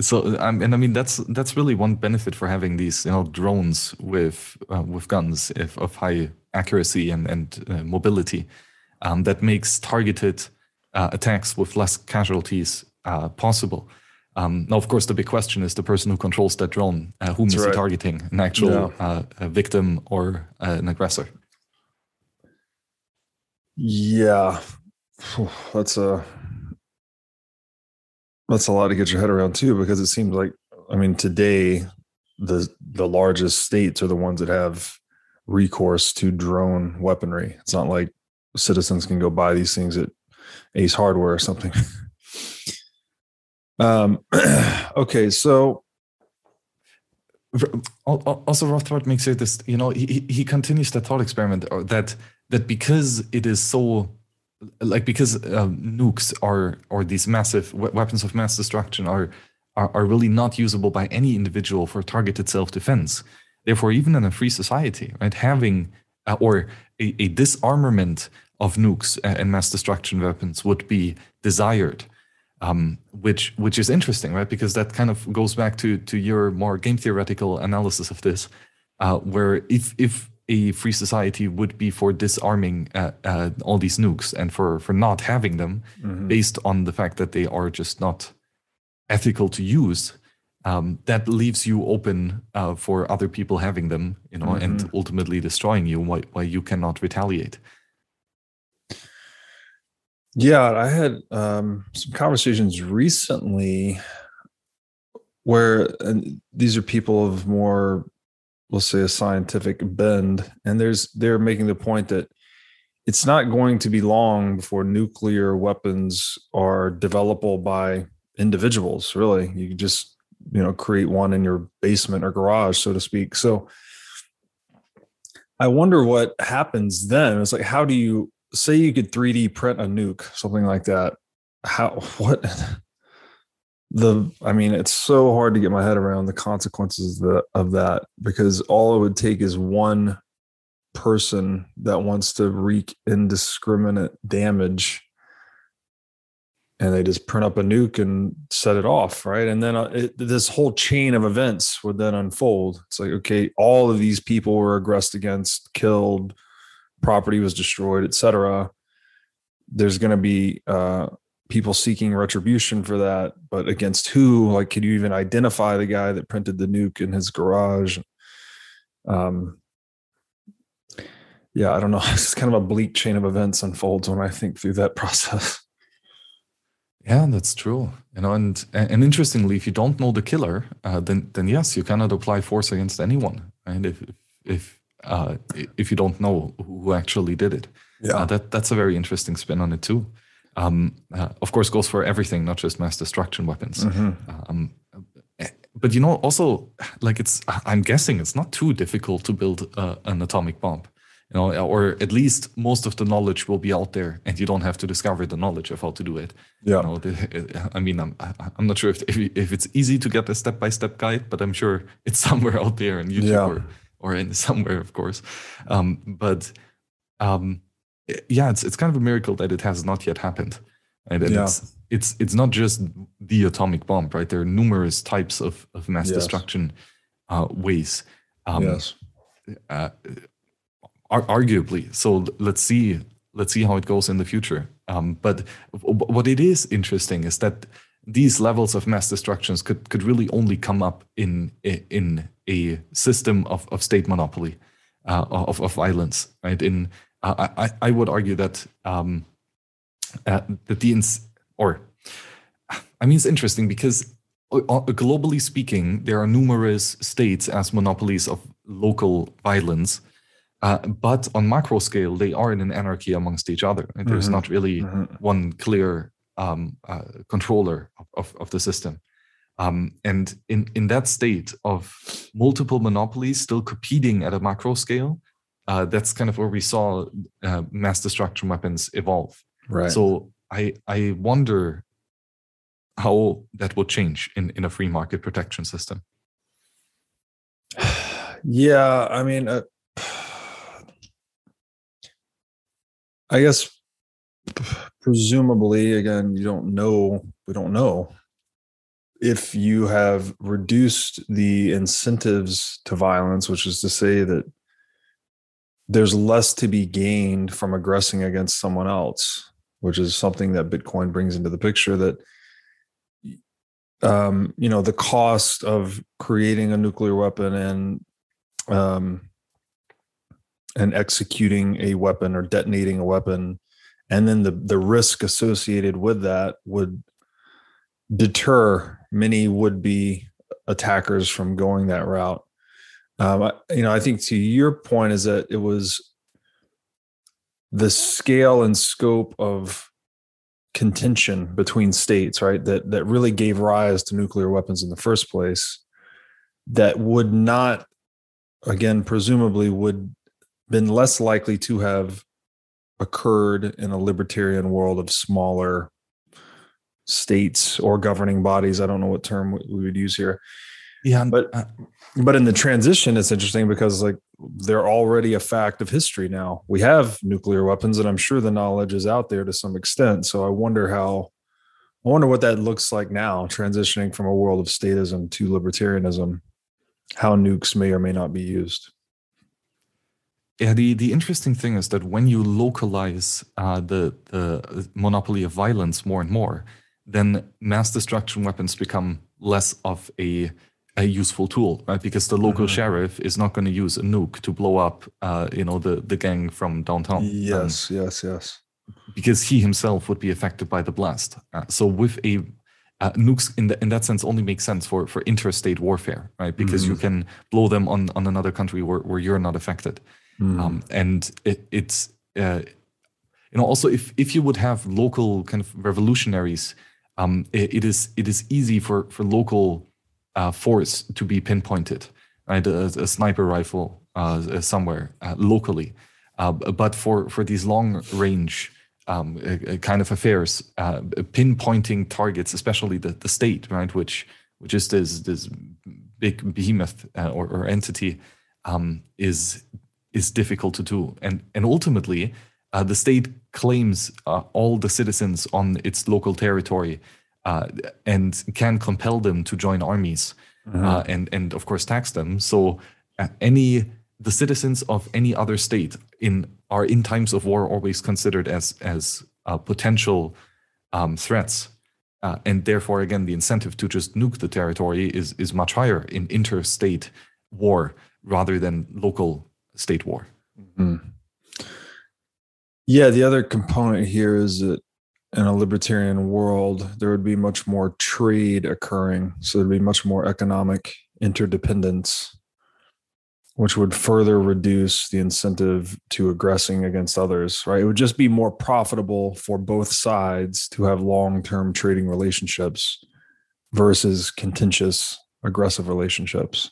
so um, and I mean that's that's really one benefit for having these you know drones with uh, with guns if, of high accuracy and and uh, mobility um, that makes targeted uh, attacks with less casualties uh, possible. Um, now, of course, the big question is the person who controls that drone. Uh, whom that's is right. he targeting? An actual yeah. Uh, a victim or an aggressor? Yeah, that's a that's a lot to get your head around too, because it seems like I mean today the the largest states are the ones that have recourse to drone weaponry. It's not like citizens can go buy these things at Ace Hardware or something. um, okay, so also Rothbard makes it this. You know, he he continues the thought experiment uh, that that because it is so like because um, nukes are or these massive weapons of mass destruction are, are are really not usable by any individual for targeted self-defense. Therefore even in a free society right having uh, or a, a, disarmament of nukes and mass destruction weapons would be desired um, which which is interesting right because that kind of goes back to to your more game theoretical analysis of this uh, where if if a free society would be for disarming uh, uh, all these nukes and for for not having them mm-hmm. based on the fact that they are just not ethical to use um, that leaves you open uh, for other people having them you know mm-hmm. and ultimately destroying you why, why you cannot retaliate yeah i had um, some conversations recently where these are people of more we'll say a scientific bend. And there's they're making the point that it's not going to be long before nuclear weapons are developable by individuals really. You just you know create one in your basement or garage so to speak. So i wonder what happens then. It's like how do you say you could 3d print a nuke something like that. How what the i mean it's so hard to get my head around the consequences of, the, of that because all it would take is one person that wants to wreak indiscriminate damage and they just print up a nuke and set it off right? And then uh, it, this whole chain of events would then unfold. It's like okay all of these people were aggressed against killed property was destroyed etc there's going to be uh, people seeking retribution for that but against who? Like could you even identify the guy that printed the nuke in his garage? Um yeah i don't know. It's kind of a bleak chain of events unfolds when i think through that process. Yeah that's true. You know and and interestingly if you don't know the killer uh, then then yes you cannot apply force against anyone and if if uh, if you don't know who actually did it. Yeah. Uh, that that's a very interesting spin on it too um, uh, of course goes for everything, not just mass destruction weapons. Mm-hmm. Um, but you know, also like it's I'm guessing it's not too difficult to build uh, an atomic bomb, you know, or at least most of the knowledge will be out there, and you don't have to discover the knowledge of how to do it. Yeah. You know, the, I mean, I'm I'm not sure if if it's easy to get a step by step guide, but I'm sure it's somewhere out there in YouTube yeah. or or in somewhere, of course. Um, but um, yeah, it's it's kind of a miracle that it has not yet happened. And, and yeah. it's it's it's not just the atomic bomb, right? There are numerous types of, of mass yes. destruction uh, ways. Um, yes. Uh, arguably. So let's see let's see how it goes in the future. Um, but what it is interesting is that these levels of mass destructions could could really only come up in in a system of, of state monopoly uh, of of violence, right? In I, I would argue that um, uh, that the ins- or I mean it's interesting because uh, uh, globally speaking, there are numerous states as monopolies of local violence, uh, but on macro scale, they are in an anarchy amongst each other. There's mm-hmm. not really mm-hmm. one clear um, uh, controller of, of, of, the system. Um, and in, in that state of multiple monopolies still competing at a macro scale, uh, that's kind of where we saw uh, mass destruction weapons evolve. Right. So I I wonder how that will change in in a free market protection system. Yeah, I mean, uh, I guess presumably, again, you don't know. We don't know if you have reduced the incentives to violence, which is to say that there's less to be gained from aggressing against someone else, which is something that Bitcoin brings into the picture that um, you know, the cost of creating a nuclear weapon and um, and executing a weapon or detonating a weapon and then the the risk associated with that would deter many would be attackers from going that route. Um, you know, I think to your point is that it was the scale and scope of contention between states, right? That that really gave rise to nuclear weapons in the first place. That would not, again, presumably would been less likely to have occurred in a libertarian world of smaller states or governing bodies. I don't know what term we would use here. Yeah, but uh, but in the transition, it's interesting because like they're already a fact of history now. We have nuclear weapons, and I'm sure the knowledge is out there to some extent. So I wonder how, I wonder what that looks like now, transitioning from a world of statism to libertarianism, how nukes may or may not be used. Yeah, the, the interesting thing is that when you localize uh, the the monopoly of violence more and more, then mass destruction weapons become less of a a useful tool, right? Because the local mm-hmm. sheriff is not going to use a nuke to blow up, uh, you know, the the gang from downtown. Yes, um, yes, yes. Because he himself would be affected by the blast. Uh, so with a uh, nukes in the, in that sense only make sense for for interstate warfare, right? Because mm-hmm. you can blow them on on another country where, where you're not affected, mm-hmm. um, and it, it's uh, you know also if if you would have local kind of revolutionaries, um, it, it is it is easy for for local uh, force to be pinpointed, right? A, a sniper rifle uh, somewhere uh, locally. Uh, but for, for these long range um, kind of affairs, uh, pinpointing targets, especially the, the state, right, which which is this this big behemoth uh, or, or, entity, um, is is difficult to do, and and ultimately, the state claims all the citizens on its local territory uh, and can compel them to join armies mm-hmm. uh, and and of course tax them. So uh, any the citizens of any other state in are in times of war always considered as as uh, potential um, threats. Uh, and therefore, again, the incentive to just nuke the territory is is much higher in interstate war rather than local state war. Mm-hmm. Yeah, the other component here is that in a libertarian world, there would be much more trade occurring. So there'd be much more economic interdependence, which would further reduce the incentive to aggressing against others, right? It would just be more profitable for both sides to have long term trading relationships versus contentious, aggressive relationships.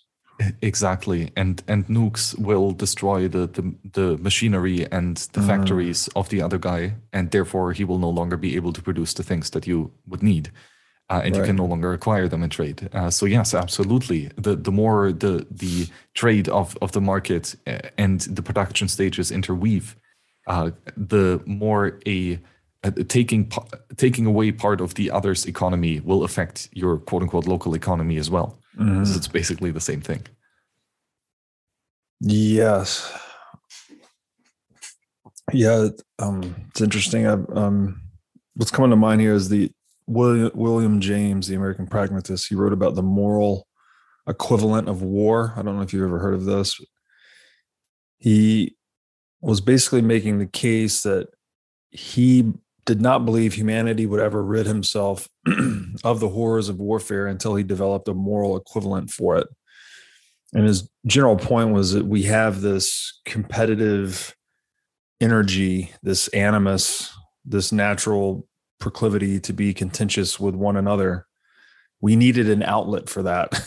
Exactly, and and nukes will destroy the the, the machinery and the uh. factories of the other guy, and therefore he will no longer be able to produce the things that you would need, uh, and right. you can no longer acquire them in trade. Uh, so yes, absolutely. The the more the the trade of of the market uh, and the production stages interweave, uh, the more a taking taking away part of the other's economy will affect your quote unquote local economy as well. Mm-hmm. It's basically the same thing. Yes. Yeah, um, it's interesting. I've, um, what's coming to mind here is the William, William James, the American pragmatist. He wrote about the moral equivalent of war. I don't know if you've ever heard of this. He was basically making the case that he did not believe humanity would ever rid himself of the horrors of warfare until he developed a moral equivalent for it. And his general point was that we have this competitive energy, this animus, this natural proclivity to be contentious with one another. We needed an outlet for that.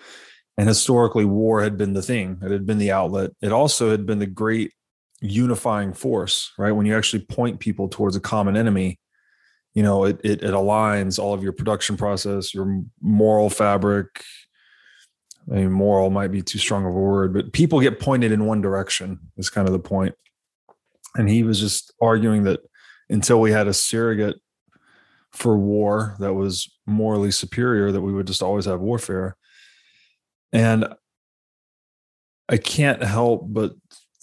and historically, war had been the thing, it had been the outlet. It also had been the great unifying force, right? When you actually point people towards a common enemy, you know, it, it, it aligns all of your production process, your moral fabric. I mean, moral might be too strong of a word, but people get pointed in one direction is kind of the point. And he was just arguing that until we had a surrogate for war that was morally superior, that we would just always have warfare. And I can't help but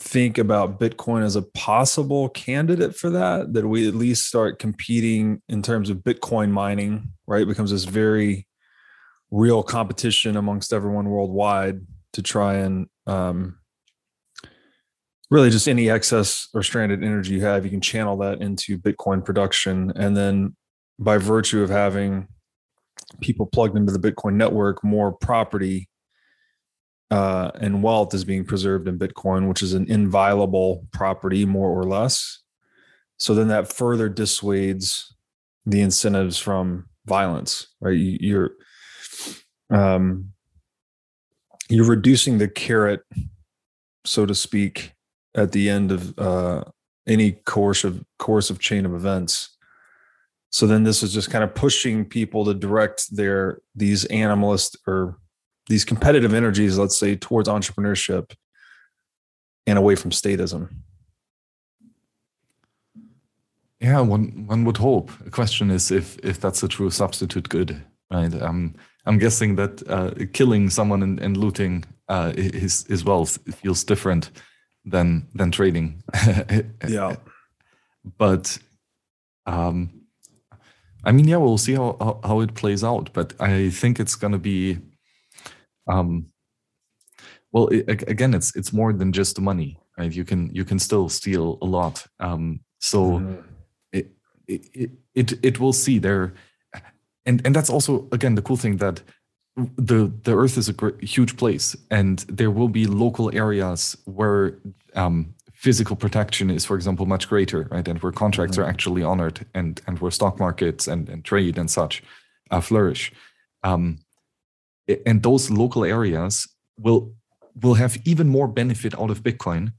think about Bitcoin as a possible candidate for that, that we at least start competing in terms of Bitcoin mining, right? It becomes this very real competition amongst everyone worldwide to try and um, really just any excess or stranded energy you have, you can channel that into Bitcoin production. And then by virtue of having people plugged into the Bitcoin network, more property uh, and wealth is being preserved in Bitcoin, which is an inviolable property, more or less. So then that further dissuades the incentives from violence, right? You, are um, you're reducing the carrot, so to speak, at the end of uh, any course of course of chain of events. So then this is just kind of pushing people to direct their these animalist or these competitive energies, let's say, towards entrepreneurship and away from statism. Yeah, one one would hope. The question is if if that's a true substitute good, right? Um, I'm guessing that uh, killing someone and, and looting uh, his his wealth feels different than than trading. yeah, but um, I mean, yeah, we'll see how, how, how it plays out. But I think it's going to be um, well it, again it's it's more than just the money right? You can you can still steal a lot. Um, so mm-hmm. it, it it it will see there. And and that's also again the cool thing that the the earth is a great, huge place and there will be local areas where um, physical protection is for example much greater right? And where contracts mm-hmm. are actually honored and and where stock markets and, and trade and such uh, flourish. Um, and those local areas will will have even more benefit out of Bitcoin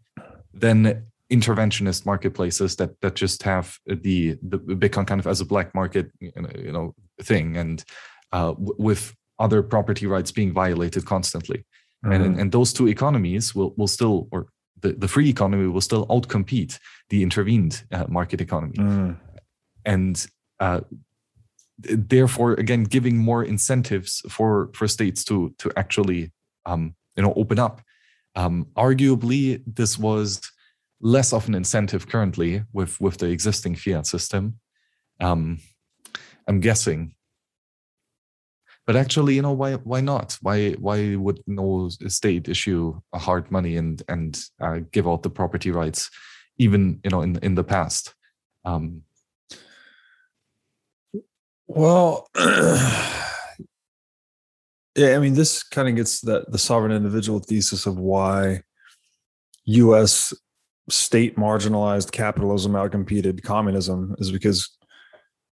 than interventionist marketplaces that that just have the the Bitcoin kind of as a black market you know thing and uh, with other property rights being violated constantly. Mm-hmm. And, and those two economies will will still or the, the free economy will still outcompete the intervened uh, market economy. Mm. And uh, therefore again giving more incentives for for states to to actually um, you know open up. Um, arguably this was less of an incentive currently with with the existing fiat system. Um, i'm guessing. But actually you know why why not? Why why would no state issue a hard money and and uh, give out the property rights even you know in in the past? Um, well, yeah, I mean, this kind of gets that the sovereign individual thesis of why U.S. state marginalized capitalism outcompeted communism is because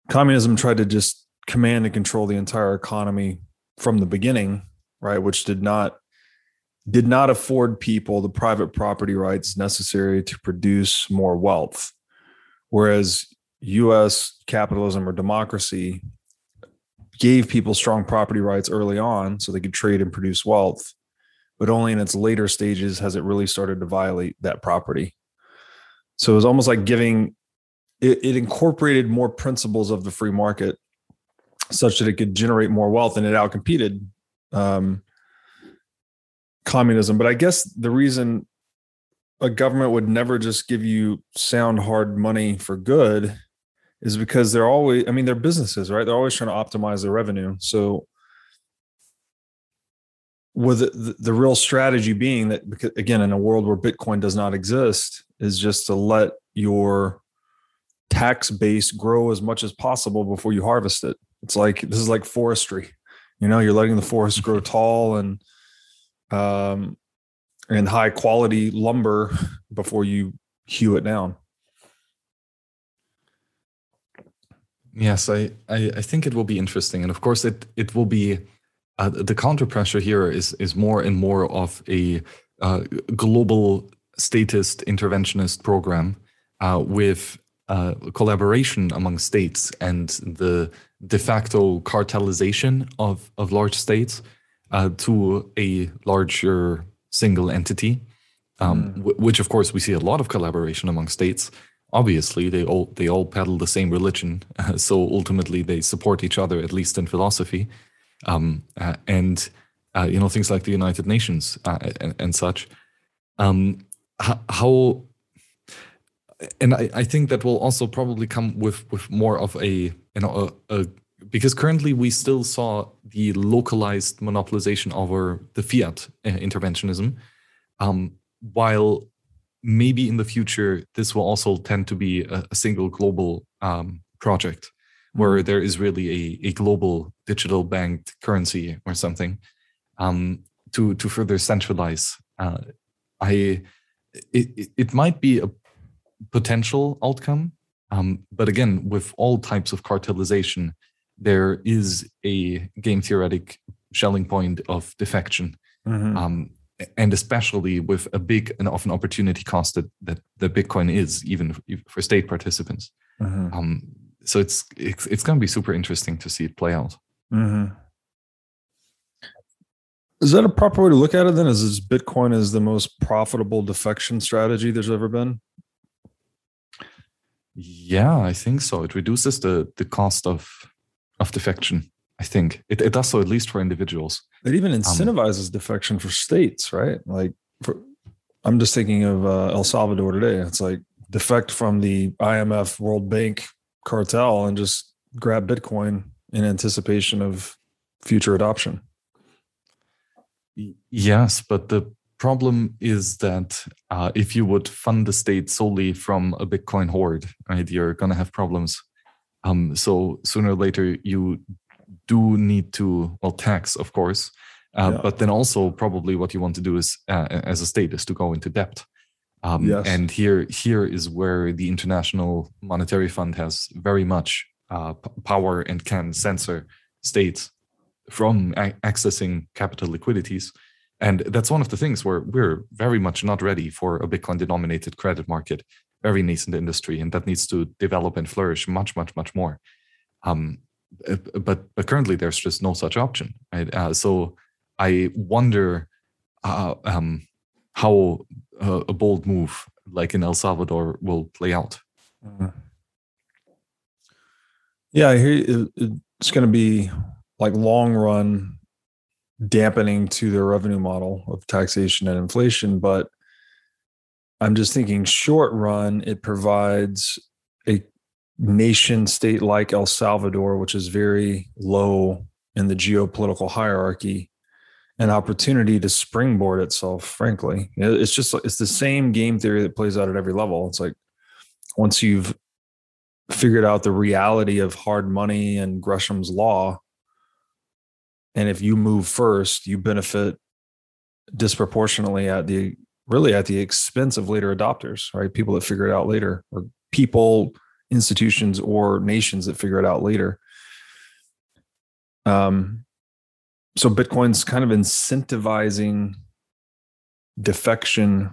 communism tried to just command and control the entire economy from the beginning, right? Which did not did not afford people the private property rights necessary to produce more wealth. Whereas US capitalism or democracy gave people strong property rights early on so they could trade and produce wealth, but only in its later stages has it really started to violate that property. So it was almost like giving it, it incorporated more principles of the free market such that it could generate more wealth and it outcompeted um, communism. But I guess the reason a government would never just give you sound hard money for good is because they're always i mean they're businesses right? They're always trying to optimize their revenue. So with the, the real strategy being that because again in a world where bitcoin does not exist is just to let your tax base grow as much as possible before you harvest it. It's like this is like forestry. You know you're letting the forest grow tall and um and high quality lumber before you hew it down Yes, I, I, I think it will be interesting, and of course, it it will be uh, the counter pressure here is is more and more of a uh, global statist interventionist program uh, with uh, collaboration among states and the de facto cartelization of of large states uh, to a larger single entity, um, mm. w- which of course we see a lot of collaboration among states obviously they all they all peddle the same religion so ultimately they support each other at least in philosophy. Um, uh, and uh, you know things like the united nations uh, and, and, such. Um, how and I, I, think that will also probably come with with more of a you know a, a, because currently we still saw the localized monopolization over the fiat uh, interventionism. Um, while maybe in the future this will also tend to be a, a single global um, project where Mm-hmm. there is really a, a global digital banked currency or something um, to to further centralize. Uh, I it, it- might be a potential outcome, um, but again, with all types of cartelization, there is a game theoretic Schelling point of defection Mhm. um, and especially with a big and often opportunity cost that that, that Bitcoin is even for state participants. Mhm. Um, so it's it's, it's going to be super interesting to see it play out. Mhm. Is that a proper way to look at it then? Is this Bitcoin is the most profitable defection strategy there's ever been? Yeah, I think so. It reduces the the cost of of defection. I think it, it does so at least for individuals. It even incentivizes defection for states, right? Like, for, I'm just thinking of uh, El Salvador today. It's like defect from the IMF World Bank cartel and just grab Bitcoin in anticipation of future adoption. Yes, but the problem is that uh, if you would fund the state solely from a Bitcoin hoard, right, you're going to have problems. Um, so sooner or later, you do need to, well, tax, of course, uh, Yeah. but then also probably what you want to do is, uh, as a state, is to go into debt. Um, Yes. And here, here is where the International Monetary Fund has very much uh, p- power and can censor states from a- accessing capital liquidities. And that's one of the things where we're very much not ready for a Bitcoin denominated credit market, very nascent industry, and that needs to develop and flourish much, much, much more. Um, but but currently there's just no such option. Right? Uh, so I wonder uh, um, how uh, a bold move like in El Salvador will play out. Yeah, I hear it's going to be like long run dampening to their revenue model of taxation and inflation, but I'm just thinking short run, it provides a nation state like El Salvador, which is very low in the geopolitical hierarchy, an opportunity to springboard itself, frankly. It's just it's the same game theory that plays out at every level. It's like once you've figured out the reality of hard money and Gresham's law. And if you move first, you benefit disproportionately at the really at the expense of later adopters, right? People that figure it out later, or people, institutions, or nations that figure it out later. Um, so Bitcoin's kind of incentivizing defection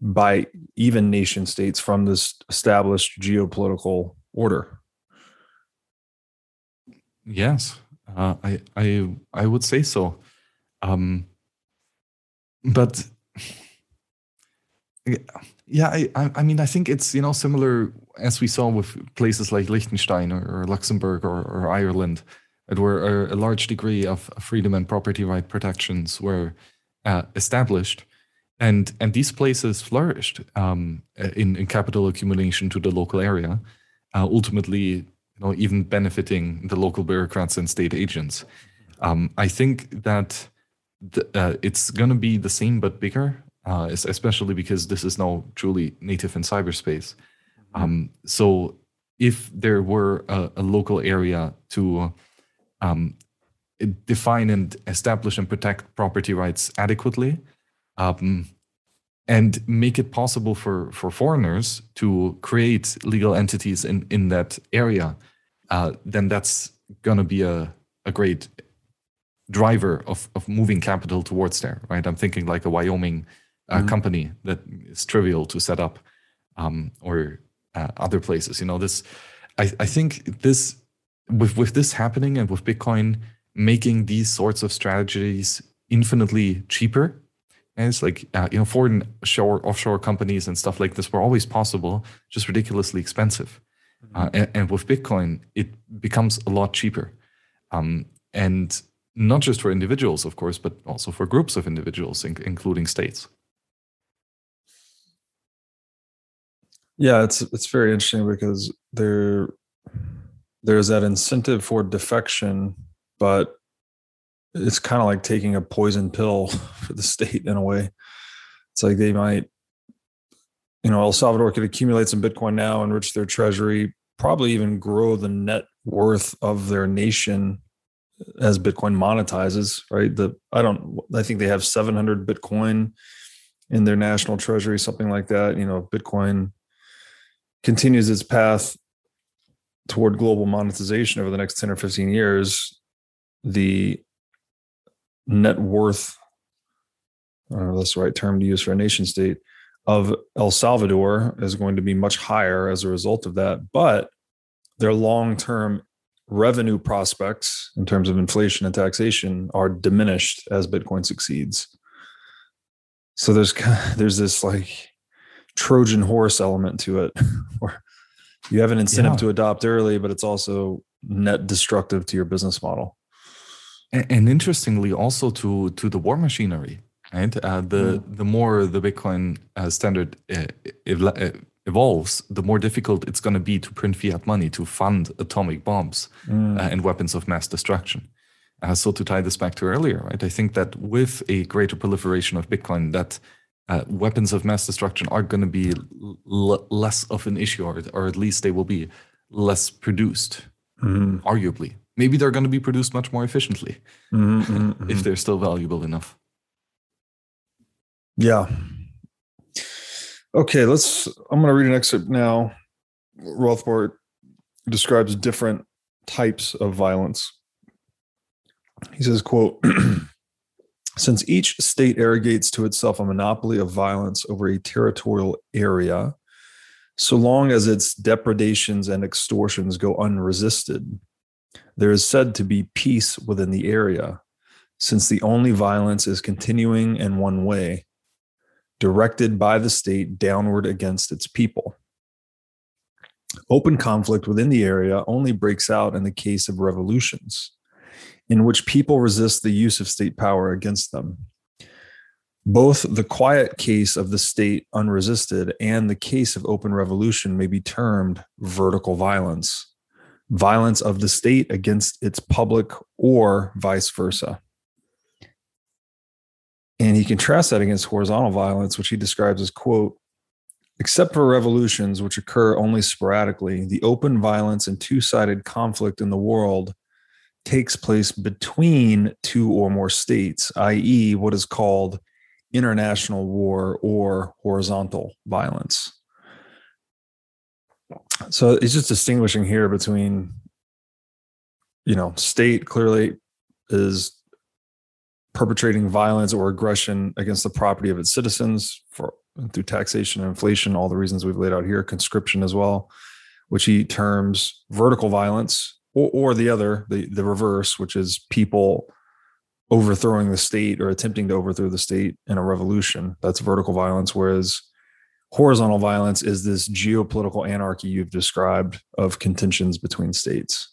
by even nation states from this established geopolitical order. Yes, uh, I I I would say so. Um, but yeah, I I mean I think it's you know similar as we saw with places like Liechtenstein or, or Luxembourg or, or Ireland, where a, a large degree of freedom and property right protections were uh, established, and and these places flourished um, in in capital accumulation to the local area, uh, ultimately you know, even benefiting the local bureaucrats and state agents. Um, I think that the, uh, it's going to be the same but bigger, uh, especially because this is now truly native in cyberspace. Um, so if there were a, a local area to um, define and establish and protect property rights adequately, um, and make it possible for for foreigners to create legal entities in in that area, uh, then that's going to be a a great driver of of moving capital towards there. Right? I'm thinking like a Wyoming uh, Mhm. company that is trivial to set up, um, or uh, other places. You know, this. I I think this with with this happening and with Bitcoin making these sorts of strategies infinitely cheaper and it's like uh, you know foreign shore offshore companies and stuff like this were always possible just ridiculously expensive uh, and, and with bitcoin it becomes a lot cheaper um, and not just for individuals of course but also for groups of individuals in, including states Yeah, it's it's very interesting because there there's that incentive for defection, but it's kind of like taking a poison pill for the state in a way. It's like they might, you know, El Salvador could accumulate some Bitcoin now, enrich their treasury, probably even grow the net worth of their nation as Bitcoin monetizes, right? The I don't I think they have 700 Bitcoin in their national treasury, something like that. You know, Bitcoin continues its path toward global monetization over the next 10 or 15 years. The net worth, I don't know that's the right term to use for a nation state, of El Salvador is going to be much higher as a result of that. But their long term revenue prospects in terms of inflation and taxation are diminished as Bitcoin succeeds. So there's there's this like Trojan horse element to it, where you have an incentive yeah. to adopt early, but it's also net destructive to your business model. And, and interestingly, also to to the war machinery, right? Uh, the mm. the more the Bitcoin uh, standard uh, uh evolves, the more difficult it's going to be to print fiat money to fund atomic bombs mm. uh, and weapons of mass destruction. Uh, so to tie this back to earlier, right? I think that with a greater proliferation of Bitcoin, that uh, weapons of mass destruction are going to be l- less of an issue, or, or at least they will be less produced, mm. arguably. Maybe they're going to be produced much more efficiently mm-hmm, if they're still valuable enough. Yeah, Okay, let's. I'm going to read an excerpt now. Rothbard describes different types of violence. He says, "quote Since each state arrogates to itself a monopoly of violence over a territorial area, so long as its depredations and extortions go unresisted, there is said to be peace within the area, since the only violence is continuing in one way, directed by the state downward against its people. Open conflict within the area only breaks out in the case of revolutions, in which people resist the use of state power against them. Both the quiet case of the state unresisted and the case of open revolution may be termed vertical violence, violence of the state against its public, or vice versa. And he contrasts that against horizontal violence, which he describes as, quote, except for revolutions which occur only sporadically, the open violence and two sided conflict in the world takes place between two or more states, i.e., what is called international war or horizontal violence. So he's just distinguishing here between, you know, state clearly is perpetrating violence or aggression against the property of its citizens for through taxation and inflation, all the reasons we've laid out here, conscription as well, which he terms vertical violence, or, or the other, the, the reverse, which is people overthrowing the state or attempting to overthrow the state in a revolution. That's vertical violence. Whereas horizontal violence is this geopolitical anarchy you've described of contentions between states.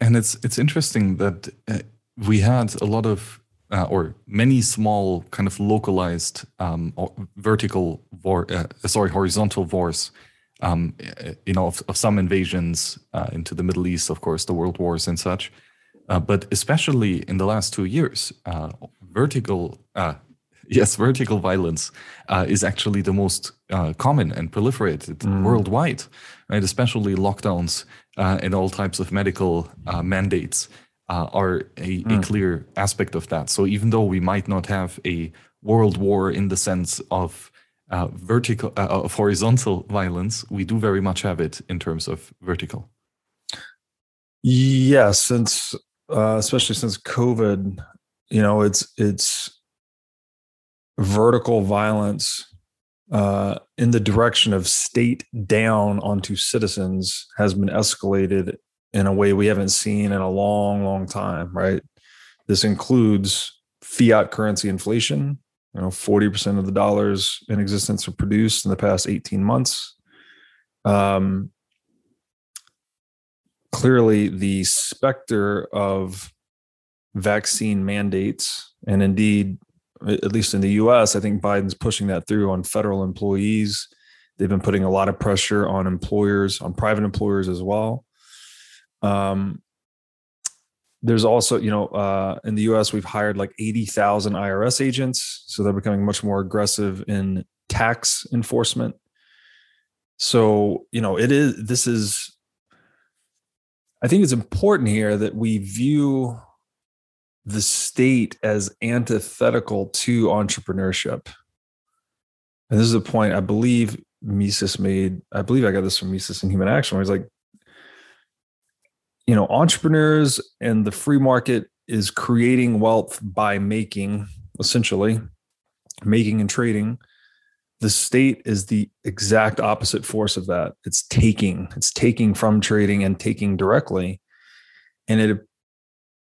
And it's it's interesting that uh, we had a lot of uh, or many small kind of localized um, vertical war, uh, sorry horizontal wars um, you know of, of some invasions uh, into the middle east of course the world wars and such uh, but especially in the last two years uh, vertical uh, yes vertical violence is actually the most common and proliferated mm. worldwide right especially lockdowns and all types of medical mandates uh, are a, mm. a, clear aspect of that. So even though we might not have a world war in the sense of uh, vertical uh, of horizontal violence, we do very much have it in terms of vertical. Yes, since uh, especially since COVID, you know, it's it's vertical violence uh, in the direction of state down onto citizens has been escalated in a way we haven't seen in a long, long time, right? This includes fiat currency inflation. You know, 40% of the dollars in existence are produced in the past 18 months. Um, clearly, the specter of vaccine mandates, and indeed, at least in the US, I think Biden's pushing that through on federal employees. They've been putting a lot of pressure on employers, on private employers as well. Um, there's also, you know, uh, in the US, we've hired like 80,000 IRS agents. So they're becoming much more aggressive in tax enforcement. so you know it is this is i think it's important here that we view the state as antithetical to entrepreneurship and this is a point i believe mises made i believe i got this from mises in human action where he's like you know entrepreneurs and the free market is creating wealth by making essentially making and trading. The state is the exact opposite force of that. It's taking it's taking from trading and taking directly. And it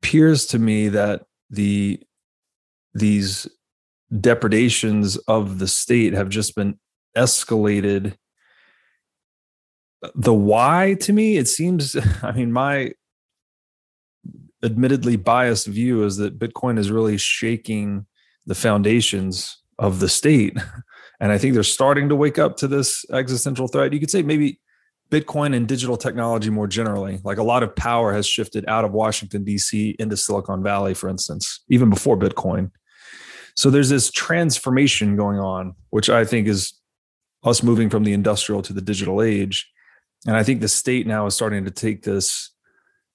appears to me that the these depredations of the state have just been escalated the why to me it seems i mean my admittedly biased view is that bitcoin is really shaking the foundations of the state And I think they're starting to wake up to this existential threat. You could say maybe Bitcoin and digital technology more generally, like a lot of power has shifted out of Washington, D.C. into Silicon Valley, for instance, even before Bitcoin. So there's this transformation going on, which I think is us moving from the industrial to the digital age. And I think the state now is starting to take this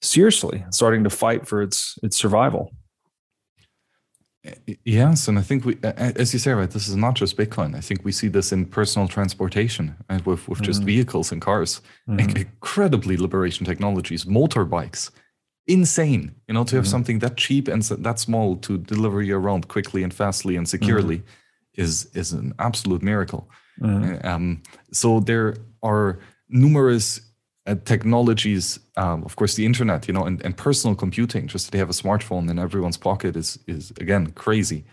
seriously, starting to fight for its its survival. Yes, and I think we, as you say, right, this is not just Bitcoin. I think we see this in personal transportation, right, with with just mm-hmm. vehicles and cars, mm-hmm. incredibly liberation technologies, motorbikes, insane. You know, to have mm-hmm. something that cheap and that small to deliver you around quickly and fastly and securely mm-hmm. is is an absolute miracle. Mm-hmm. Um, so there are numerous uh, technologies, um, of course, the internet, you know, and, and personal computing, just they have a smartphone in everyone's pocket is is again crazy.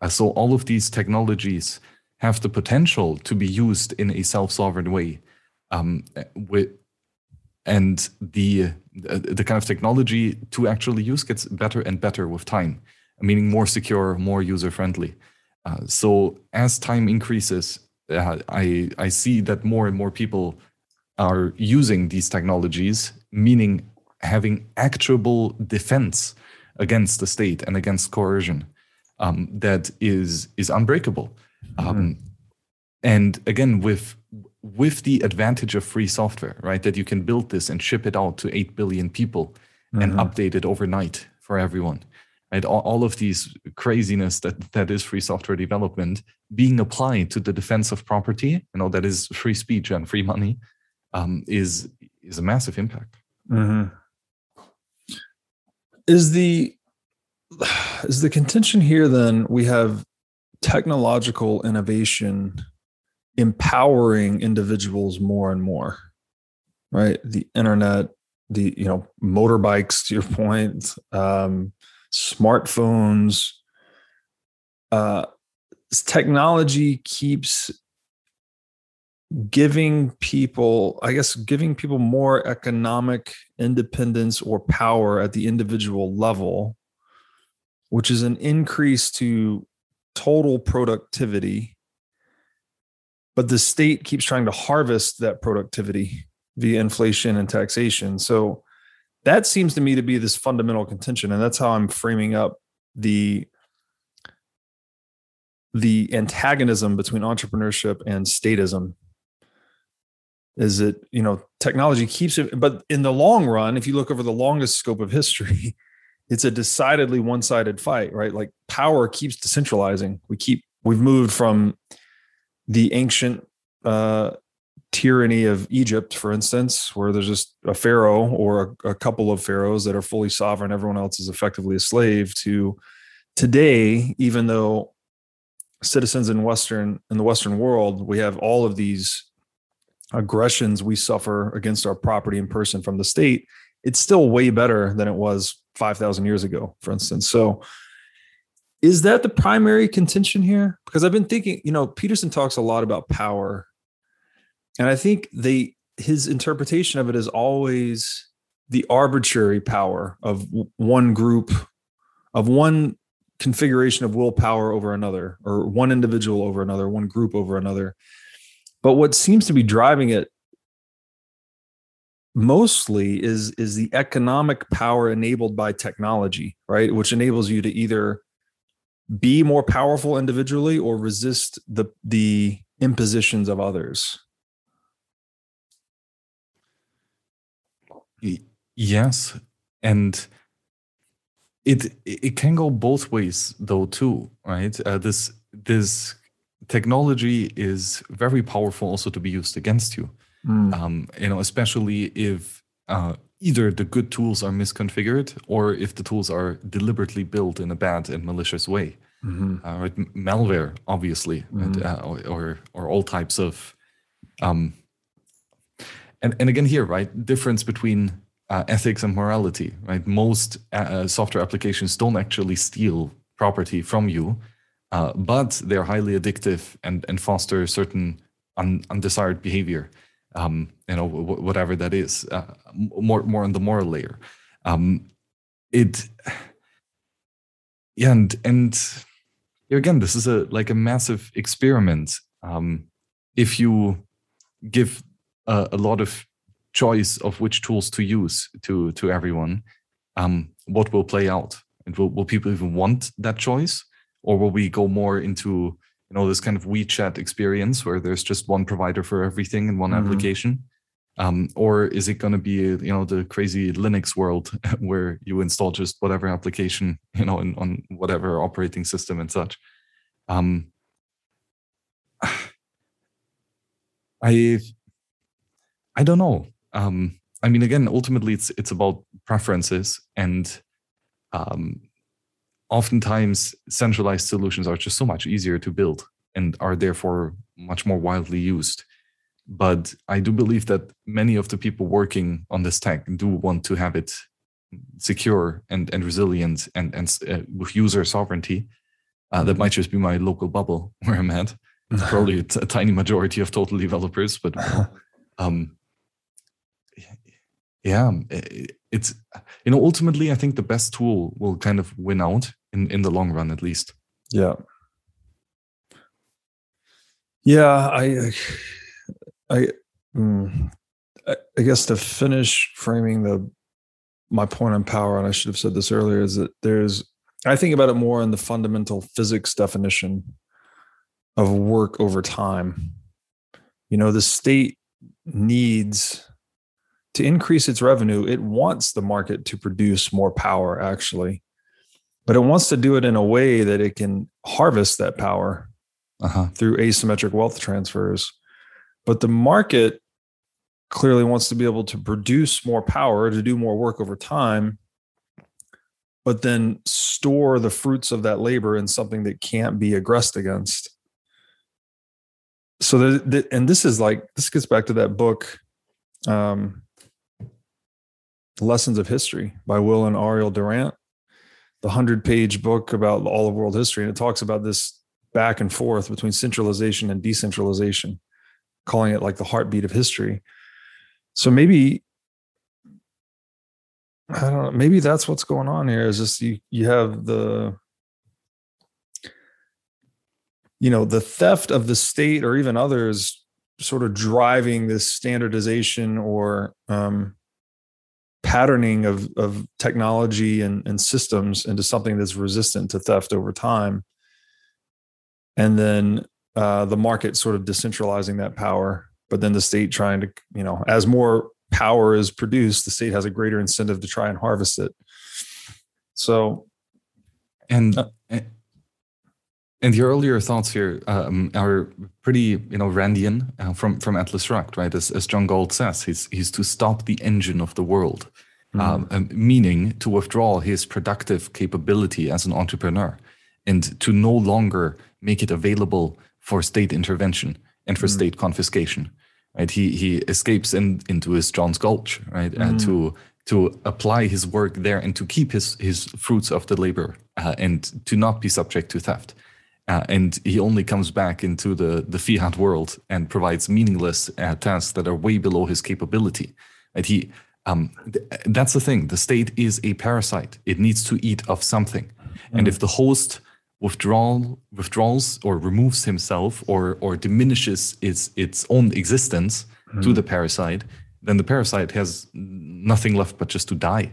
Uh, so all of these technologies have the potential to be used in a self-sovereign way, um, with and the uh, the kind of technology to actually use gets better and better with time, meaning more secure, more user friendly. Uh, so as time increases, uh, I I see that more and more people are using these technologies, meaning having actual defense against the state and against coercion um, that is is unbreakable. Mm-hmm. Um, and again, with with the advantage of free software, right, that you can build this and ship it out to eight billion people mm-hmm. and update it overnight for everyone. Right, all, all of these craziness that that is free software development being applied to the defense of property, you know, that is free speech and free money, um, is is a massive impact. Mm-hmm. Is the is the contention here then we have technological innovation empowering individuals more and more right the internet the you know motorbikes to your point um, smartphones uh, technology keeps giving people, I guess, giving people more economic independence or power at the individual level, which is an increase to total productivity. But the state keeps trying to harvest that productivity via inflation and taxation. So that seems to me to be this fundamental contention. And that's how I'm framing up the the antagonism between entrepreneurship and statism is that you know technology keeps it but in the long run if you look over the longest scope of history it's a decidedly one-sided fight right? Like power keeps decentralizing. We keep we've moved from the ancient uh, tyranny of egypt for instance where there's just a pharaoh or a, a couple of pharaohs that are fully sovereign everyone else is effectively a slave to today even though citizens in western in the western world we have all of these aggressions we suffer against our property and person from the state, it's still way better than it was 5,000 years ago, for instance. So, is that the primary contention here? Because I've been thinking, you know, Peterson talks a lot about power. And I think they his interpretation of it is always the arbitrary power of one group, of one configuration of willpower over another, or one individual over another, one group over another. But what seems to be driving it mostly is is the economic power enabled by technology, right? Which enables you to either be more powerful individually or resist the the impositions of others. Yes, and it it can go both ways though too, right? Uh, this this technology is very powerful also to be used against you. Mm. Um, you know, especially if uh, either the good tools are misconfigured or if the tools are deliberately built in a bad and malicious way. Mm-hmm. Uh, right? Malware, obviously, mm-hmm. and, uh, or or all types of um, and and again here, right? Difference between uh, ethics and morality, right? Most uh, uh, software applications don't actually steal property from you, uh, but they're highly addictive and and foster certain un, undesired behavior. Um, you know, w- whatever that is, uh, more more on the moral layer. Um, it, yeah, and and again, this is a like a massive experiment. Um, if you give a, a lot of choice of which tools to use to to everyone, um, what will play out? And will, will people even want that choice, or will we go more into you know this kind of WeChat experience where there's just one provider for everything in one mm-hmm. application? Um, or is it going to be you know the crazy Linux world where you install just whatever application you know in, on whatever operating system and such? Um, I I don't know. Um, I mean, again, ultimately, it's it's about preferences, and um, oftentimes centralized solutions are just so much easier to build and are therefore much more widely used. But I do believe that many of the people working on this tech do want to have it secure and, and resilient and, and uh, with user sovereignty. Uh, that might just be my local bubble where I'm at. Probably a, t- a tiny majority of total developers, but um, yeah, it's you know ultimately I think the best tool will kind of win out in in the long run at least. Yeah. Yeah, I, I, mm, I guess to finish framing the my point on power, and I should have said this earlier, is that there's I think about it more in the fundamental physics definition of work over time. You know, the state needs to increase its revenue, it wants the market to produce more power, actually, but it wants to do it in a way that it can harvest that power uh-huh. through asymmetric wealth transfers. But the market clearly wants to be able to produce more power to do more work over time but then store the fruits of that labor in something that can't be aggressed against so the, the, and this is like this gets back to that book um, lessons of history by will and ariel durant the 100 page book about all of world history and it talks about this back and forth between centralization and decentralization calling it like the heartbeat of history so maybe I don't know. Maybe that's what's going on here. Is just you you have the you know the theft of the state or even others sort of driving this standardization or um, patterning of of technology and, and systems into something that's resistant to theft over time, and then uh, the market sort of decentralizing that power, but then the state trying to you know as more power is produced, the state has a greater incentive to try and harvest it. So, and uh, and your earlier thoughts here um, are pretty, you know, Randian uh, from from Atlas Shrugged, right? As, as John Galt says, he's he's to stop the engine of the world, mm. um, meaning to withdraw his productive capability as an entrepreneur, and to no longer make it available for state intervention and for mm. state confiscation right? He he escapes in, into his John's Gulch, right? Mm. Uh, to to apply his work there and to keep his his fruits of the labor uh, and to not be subject to theft. Uh, and he only comes back into the the fiat world and provides meaningless uh, tasks that are way below his capability. And he um, th- that's the thing. The state is a parasite. It needs to eat of something, mm. and if the host withdrawal withdraws or removes himself or or diminishes its its own existence mm. to the parasite, then the parasite has nothing left but just to die.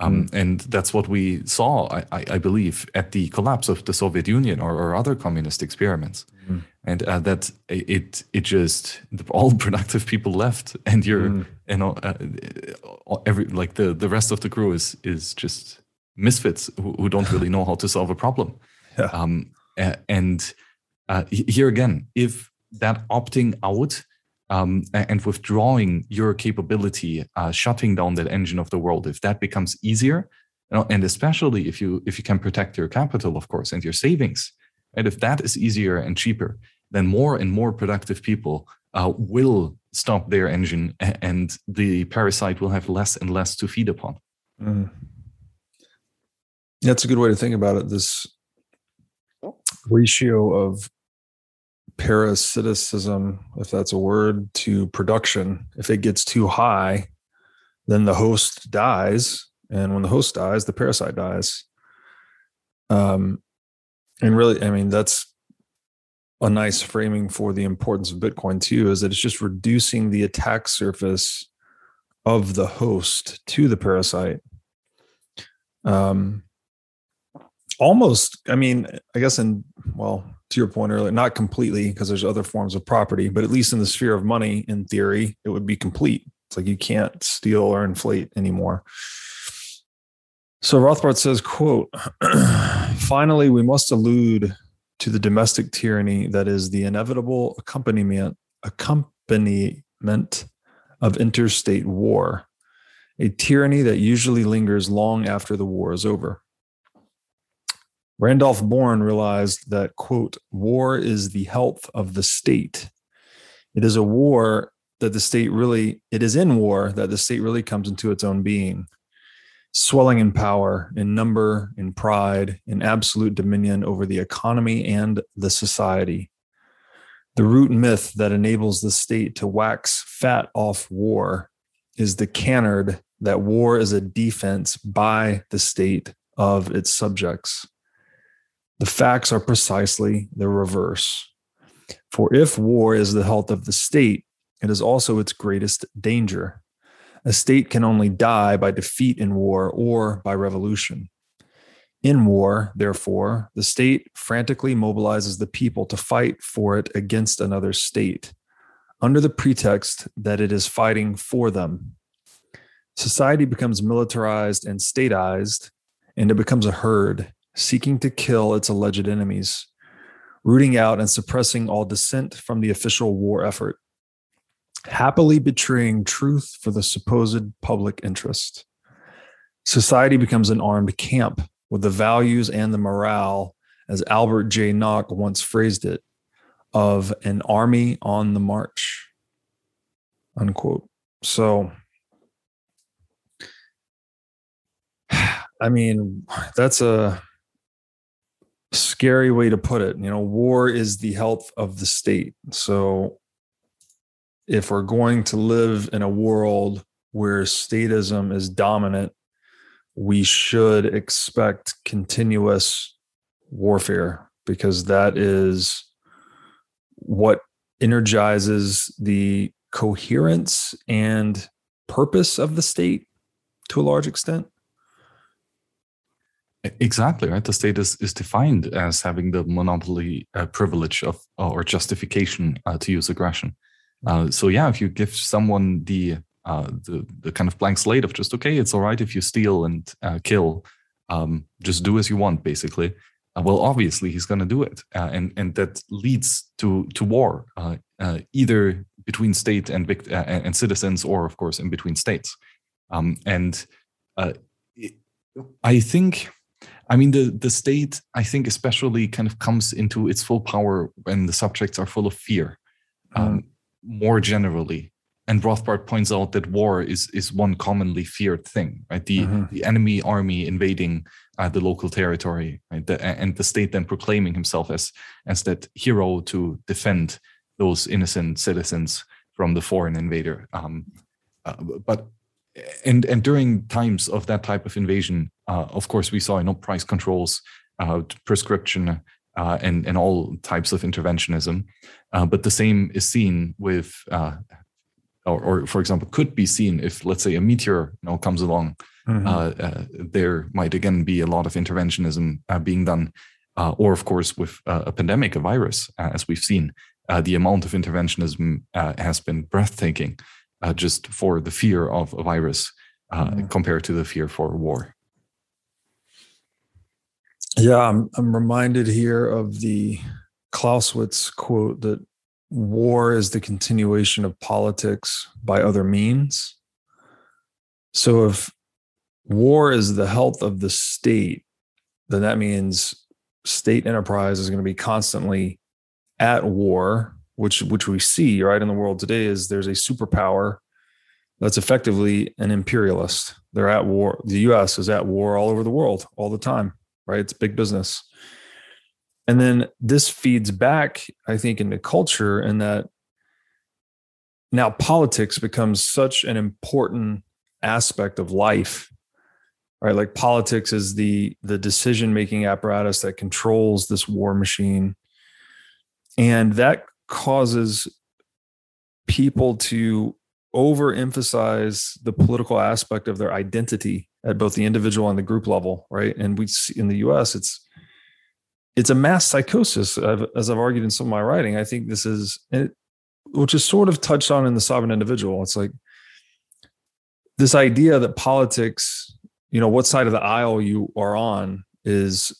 Um, mm. And that's what we saw, I, I, believe, at the collapse of the Soviet Union or, or other communist experiments. Mm. And uh, that it it just all productive people left, and you're hmm. you know uh, every like the the rest of the crew is is just misfits who, who don't really know how to solve a problem. Yeah. Um, and uh, here again, if that opting out um, and withdrawing your capability, uh, shutting down that engine of the world, if that becomes easier, you know, and especially if you if you can protect your capital, of course, and your savings, and if that is easier and cheaper, then more and more productive people uh, will stop their engine, and the parasite will have less and less to feed upon. Mm. That's a good way to think about it. This ratio of parasiticism, if that's a word, to production. If it gets too high, then the host dies. And when the host dies, the parasite dies. Um, and really, I mean, that's a nice framing for the importance of Bitcoin too, is that it's just reducing the attack surface of the host to the parasite. Um, almost, I mean, I guess in, well, to your point earlier, not completely because there's other forms of property, but at least in the sphere of money, in theory, it would be complete. It's like you can't steal or inflate anymore. So Rothbard says, quote, finally, we must allude to the domestic tyranny that is the inevitable accompaniment accompaniment of interstate war, a tyranny that usually lingers long after the war is over. Randolph Bourne realized that, quote, war is the health of the state. It is a war that the state really, it is in war that the state really comes into its own being, swelling in power, in number, in pride, in absolute dominion over the economy and the society. The root myth that enables the state to wax fat off war is the canard that war is a defense by the state of its subjects. The facts are precisely the reverse. For if war is the health of the state, it is also its greatest danger. A state can only die by defeat in war or by revolution. In war, therefore, the state frantically mobilizes the people to fight for it against another state, under the pretext that it is fighting for them. Society becomes militarized and statized, and it becomes a herd, seeking to kill its alleged enemies, rooting out and suppressing all dissent from the official war effort, happily betraying truth for the supposed public interest. Society becomes an armed camp with the values and the morale, as Albert J. Nock once phrased it, of an army on the march. Unquote. So, I mean, that's a scary way to put it. You know, war is the health of the state. So if we're going to live in a world where statism is dominant, we should expect continuous warfare because that is what energizes the coherence and purpose of the state to a large extent. Exactly right. The state is, is defined as having the monopoly uh, privilege of or justification uh, to use aggression. Uh, so yeah, if you give someone the, uh, the the kind of blank slate of just okay, it's all right if you steal and uh, kill, um, just do as you want, basically. Uh, well, obviously he's going to do it, and and that leads to to war, either between state and and citizens, or of course in between states. Um, and I think I mean, the the state, I think, especially kind of comes into its full power when the subjects are full of fear. Mm. Um, more generally, and Rothbard points out that war is is one commonly feared thing, right? The mm-hmm. the enemy army invading uh, the local territory, right? The, and the state then proclaiming himself as as that hero to defend those innocent citizens from the foreign invader. Um, uh, but and and during times of that type of invasion, uh, of course, we saw you know price controls, uh, prescription, uh, and and all types of interventionism. Uh, but the same is seen with, uh, or, or, for example, could be seen if let's say a meteor you know comes along. Mm-hmm. Uh, there might again be a lot of interventionism being done, or of course with a pandemic, a virus, as we've seen, the amount of interventionism has been breathtaking uh, just for the fear of a virus. uh, mm-hmm. compared to the fear for war. Yeah, I'm, I'm reminded here of the Clausewitz quote that war is the continuation of politics by other means. So if war is the health of the state, then that means state enterprise is going to be constantly at war, which which we see right in the world today is there's a superpower that's effectively an imperialist. They're at war. The US is at war all over the world all the time, right? It's big business. And then this feeds back, I think, into culture and that now politics becomes such an important aspect of life right like politics is the the decision making apparatus that controls this war machine and that causes people to overemphasize the political aspect of their identity at both the individual and the group level right? And we see in the us it's it's a mass psychosis as i've argued in some of my writing. I think this is eh, which is sort of touched on in the sovereign individual. It's like this idea that politics, you know, what side of the aisle you are on is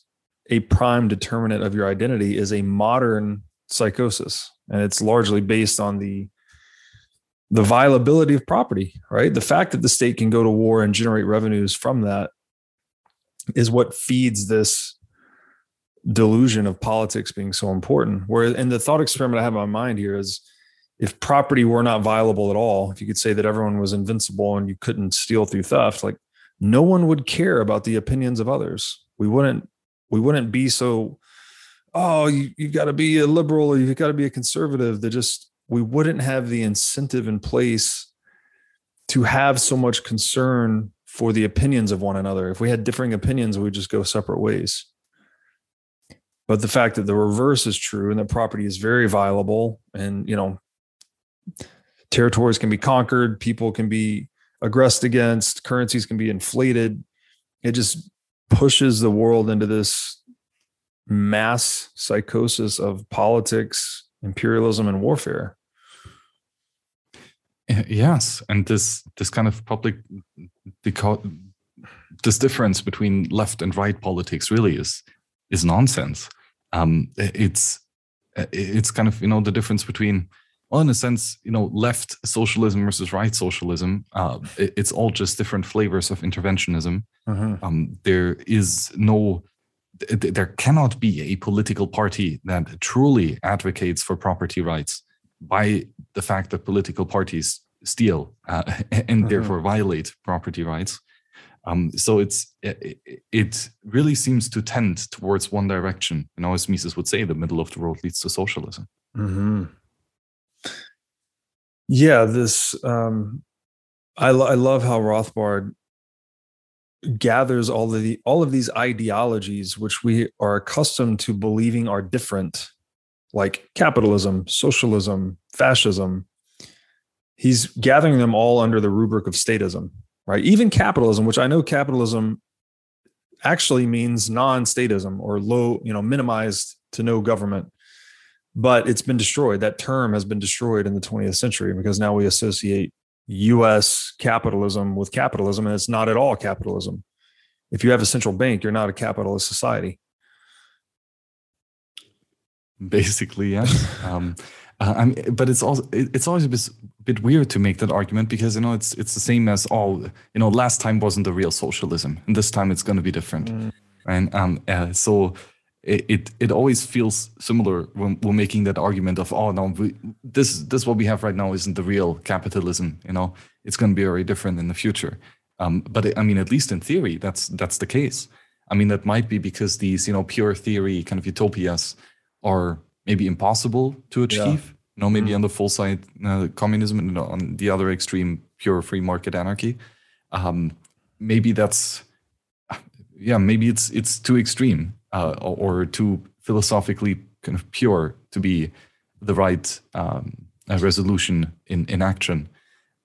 a prime determinant of your identity is a modern psychosis. And it's largely based on the the viability of property, right? The fact that the state can go to war and generate revenues from that is what feeds this delusion of politics being so important. Where and the thought experiment I have in my mind here is if property were not viable at all, if you could say that everyone was invincible and you couldn't steal through theft, like no one would care about the opinions of others. We wouldn't we wouldn't be so oh you, you've got to be a liberal or you've got to be a conservative that just we wouldn't have the incentive in place to have so much concern for the opinions of one another if we had differing opinions we'd just go separate ways but the fact that the reverse is true and that property is very viable and you know territories can be conquered, people can be aggressed against, currencies can be inflated. It just pushes the world into this mass psychosis of politics, imperialism, and warfare. Yes, and this this kind of public this difference between left and right politics really is is nonsense. Um, it's it's kind of you know the difference between well, in a sense, you know, left socialism versus right socialism, uh, it's all just different flavors of interventionism. Uh-huh. Um, there is no, there cannot be a political party that truly advocates for property rights by the fact that political parties steal uh, and uh-huh. therefore violate property rights. Um, so it's it, it, really seems to tend towards one direction. And as Mises would say, the middle of the road leads to socialism. Mm-hmm yeah this um i, lo- I love how rothbard gathers all of the all of these ideologies which we are accustomed to believing are different like capitalism socialism fascism he's gathering them all under the rubric of statism right even capitalism which i know capitalism actually means non-statism or low you know minimized to no government but it's been destroyed. That term has been destroyed in the 20th century because now we associate US capitalism with capitalism, and it's not at all capitalism. If you have a central bank, you're not a capitalist society. Basically, yes. um, uh, I mean, but it's also it's always a bit, bit weird to make that argument because you know it's it's the same as all you know. Last time wasn't the real socialism, and this time it's going to be different, mm. and um, uh, so it, it, it always feels similar when we're making that argument of oh no we, this this what we have right now isn't the real capitalism you know? It's going to be very different in the future. Um, but it, I mean at least in theory that's that's the case. I mean that might be because these you know pure theory kind of utopias are maybe impossible to achieve yeah. you know maybe mm. on the full side uh, communism and on the other extreme pure free market anarchy. Um, maybe that's yeah maybe it's it's too extreme uh, or, too philosophically kind of pure to be the right um, resolution in in action.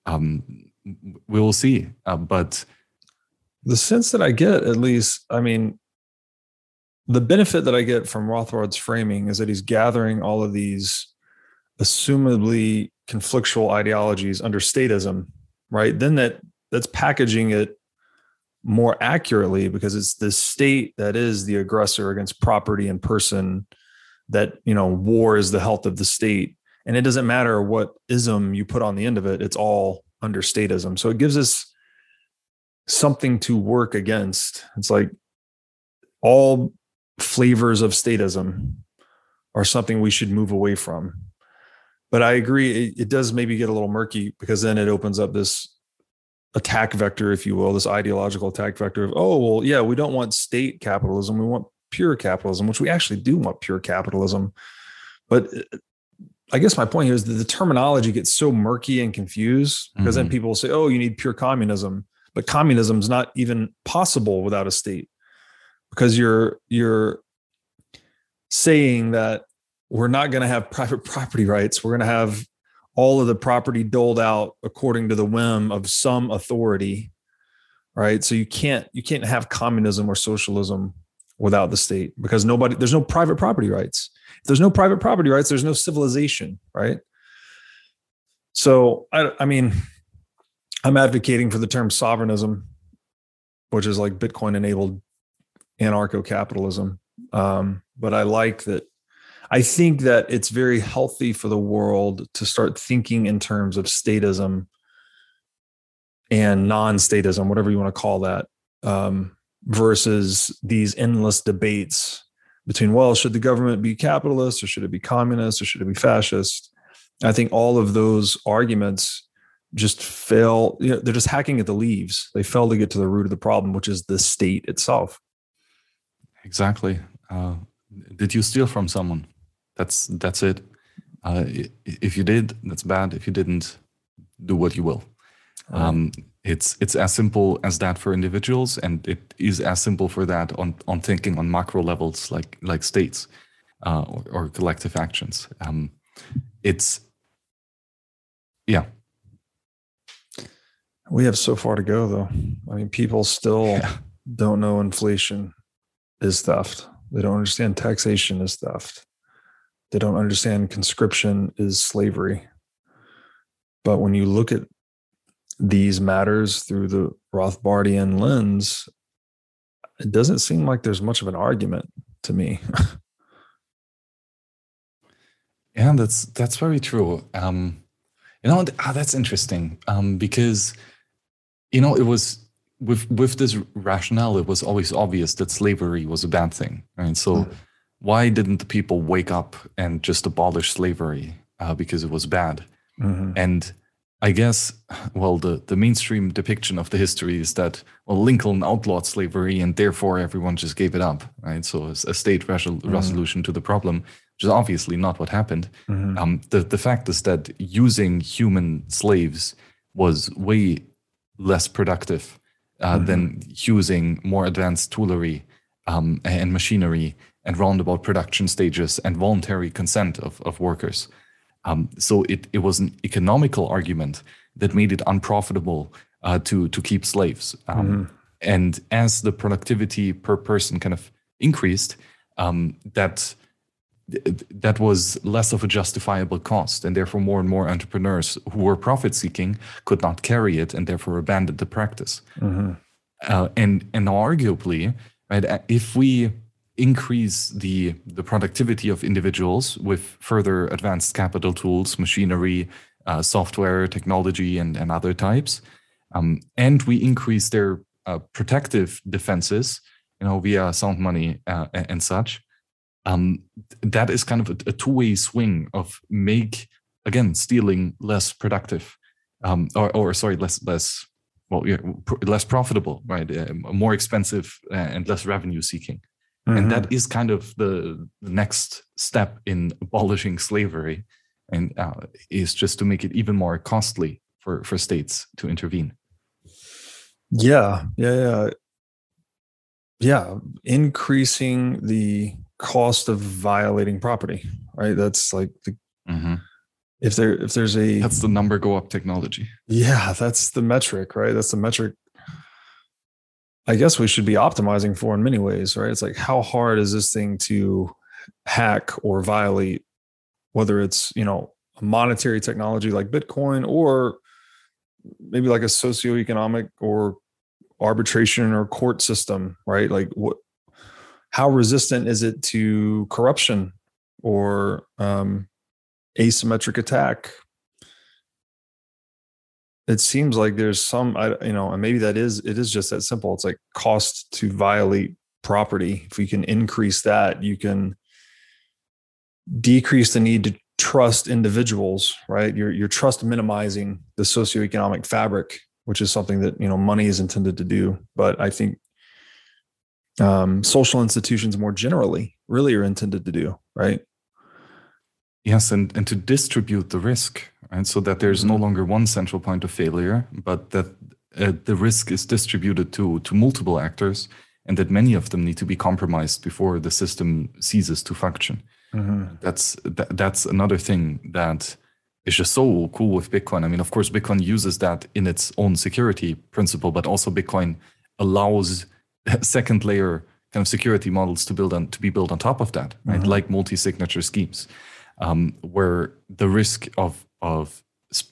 Um, we will see, uh, but the sense that I get, at least, I mean, the benefit that I get from Rothbard's framing is that he's gathering all of these assumably conflictual ideologies under statism, right? Then that that's packaging it more accurately because it's the state that is the aggressor against property and person that you know war is the health of the state. And it doesn't matter what ism you put on the end of it it's all under statism. So it gives us something to work against. It's like all flavors of statism are something we should move away from. But i agree it, it does maybe get a little murky because then it opens up this attack vector, if you will, this ideological attack vector of, oh, well, yeah, we don't want state capitalism. We want pure capitalism, which we actually do want pure capitalism. But uh, I guess my point here is that the terminology gets so murky and confused because mm-hmm. then people say, oh, you need pure communism. But communism is not even possible without a state because you're you're saying that we're not going to have private property rights. We're going to have all of the property doled out according to the whim of some authority right? So you can't you can't have communism or socialism without the state because nobody there's no private property rights. If there's no private property rights there's no civilization right? So i i mean i'm advocating for the term sovereignism which is like bitcoin enabled anarcho-capitalism um, but i like that I think that it's very healthy for the world to start thinking in terms of statism and non-statism, whatever you want to call that, um, versus these endless debates between, well, should the government be capitalist or should it be communist or should it be fascist? I think all of those arguments just fail. You know, they're just hacking at the leaves. They fail to get to the root of the problem, which is the state itself. Exactly. Uh, did you steal from someone? That's that's it. Uh, if you did, that's bad. If you didn't, do what you will. Right. Um, it's it's as simple as that for individuals, and it is as simple for that on on thinking on macro levels, like like states uh, or, or, collective actions. Um, it's yeah. We have so far to go, though. I mean, people still yeah. don't know inflation is theft. They don't understand taxation is theft. They don't understand conscription is slavery. But when you look at these matters through the Rothbardian lens, it doesn't seem like there's much of an argument to me. yeah, that's that's very true. Um, you know, ah, that's interesting um, because you know it was with with this rationale. It was always obvious that slavery was a bad thing, right? So. Mm why didn't the people wake up and just abolish slavery uh, because it was bad? Mm-hmm. And I guess, well, the, the mainstream depiction of the history is that, well, Lincoln outlawed slavery and therefore everyone just gave it up, right? So a state resol- mm-hmm. resolution to the problem, which is obviously not what happened. Mm-hmm. Um, the, the fact is that using human slaves was way less productive uh, mm-hmm. than using more advanced toolery um, and machinery and roundabout production stages and voluntary consent of, of workers. Um, so it, it was an economical argument that made it unprofitable uh, to, to keep slaves. Um, mm-hmm. And as the productivity per person kind of increased, um, that that was less of a justifiable cost, and therefore more and more entrepreneurs who were profit seeking could not carry it, and therefore abandoned the practice. Mm-hmm. Uh, and and arguably, right, if we increase the the productivity of individuals with further advanced capital tools, machinery, uh, software, technology, and, and other types. Um, and we increase their uh, protective defenses, you know, via sound money uh, and such. Um, that is kind of a, a two-way swing of make again stealing less productive, um, or, or sorry, less less well, yeah, less profitable, right? Uh, more expensive uh, and less revenue seeking. Mm-hmm. And that mm-hmm. kind of the, the, next step in abolishing slavery, and uh, is just to make it even more costly for, for states to intervene. Yeah, yeah, yeah, yeah. Increasing the cost of violating property, right? That's like the mm-hmm. if there if there's a that's the number go up technology. Yeah, that's the metric, right? That's the metric I guess we should be optimizing for in many ways, right? It's like how hard is this thing to hack or violate, whether it's, you know, a monetary technology like Bitcoin or maybe like a socioeconomic or arbitration or court system, right? Like what how resistant is it to corruption or um, asymmetric attack? It seems like there's some, I, you know, and maybe that is it is just that simple. It's like cost to violate property. If we can increase that, you can decrease the need to trust individuals, right? You're you're trust minimizing the socioeconomic fabric, which is something that you know money is intended to do. But I think um, social institutions more generally really are intended to do, right? Yes, and and to distribute the risk, right? So that there's mm-hmm. no longer one central point of failure, but that uh, the risk is distributed to to multiple actors, and that many of them need to be compromised before the system ceases to function. Mm-hmm. That's that, that's another thing that is just so cool with Bitcoin. I mean, of course, Bitcoin uses that in its own security principle, but also Bitcoin allows second layer kind of security models to build on to be built on top of that. Mm-hmm. Like multi-signature schemes, um, where the risk of of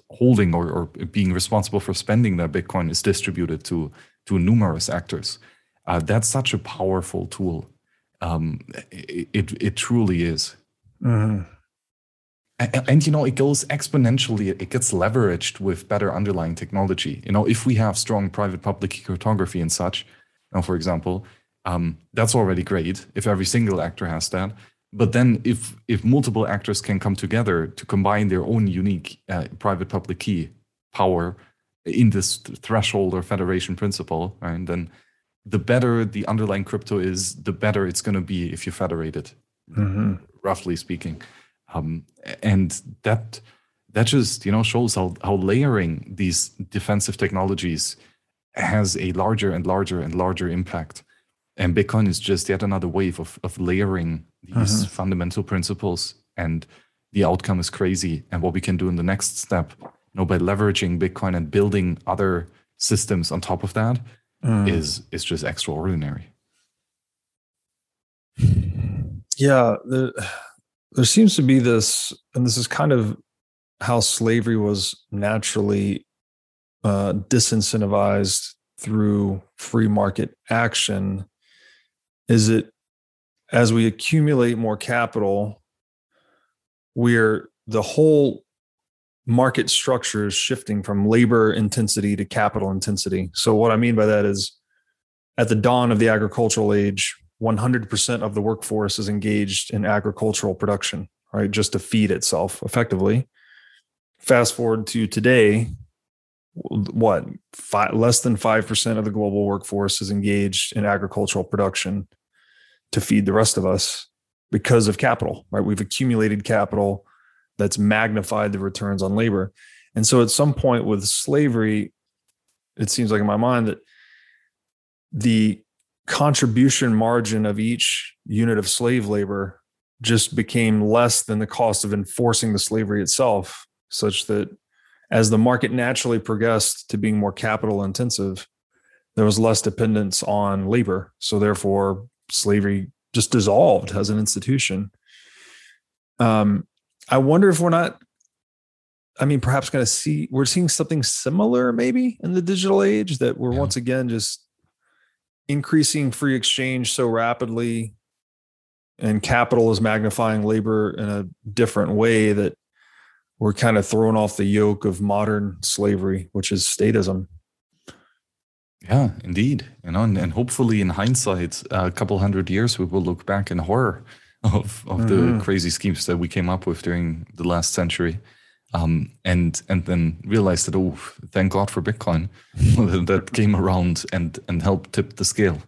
holding or, or being responsible for spending that Bitcoin is distributed to to numerous actors. Uh, that's such a powerful tool um, it, it, it truly is. Mm-hmm. And, and, you know, it goes exponentially. It gets leveraged with better underlying technology. You know, if we have strong private-public cryptography and such, you know, for example, um, that's already great. If every single actor has that, but then if if multiple actors can come together to combine their own unique uh, private-public key power in this threshold or federation principle, right, then the better the underlying crypto is, the better it's going to be if you federate it, mm-hmm. roughly speaking. Um, and that that just you know shows how how layering these defensive technologies has a larger and larger and larger impact. And Bitcoin is just yet another wave of of layering these mm-hmm. fundamental principles, and the outcome is crazy. And what we can do in the next step, you know, by leveraging Bitcoin and building other systems on top of that, mm. is is just extraordinary. Yeah, there, there seems to be this, and this is kind of how slavery was naturally uh, disincentivized through free market action. Is that as we accumulate more capital, we're the whole market structure is shifting from labor intensity to capital intensity. So, what I mean by that is at the dawn of the agricultural age, 100% of the workforce is engaged in agricultural production, right? Just to feed itself effectively. Fast forward to today, what five, less than 5% of the global workforce is engaged in agricultural production to feed the rest of us because of capital, right? We've accumulated capital that's magnified the returns on labor. And so at some point with slavery, it seems like in my mind that the contribution margin of each unit of slave labor just became less than the cost of enforcing the slavery itself, such that as the market naturally progressed to being more capital intensive, there was less dependence on labor. So therefore, slavery just dissolved as an institution. Um, I wonder if we're not, I mean, perhaps going to see, we're seeing something similar maybe in the digital age that we're yeah. once again just increasing free exchange so rapidly and capital is magnifying labor in a different way that we're kind of thrown off the yoke of modern slavery, which is statism. Yeah, indeed. You know, and, and hopefully in hindsight, a couple hundred years, we will look back in horror of of mm-hmm. the crazy schemes that we came up with during the last century. Um, and and then realize that oh, thank God for Bitcoin that came around and and helped tip the scale.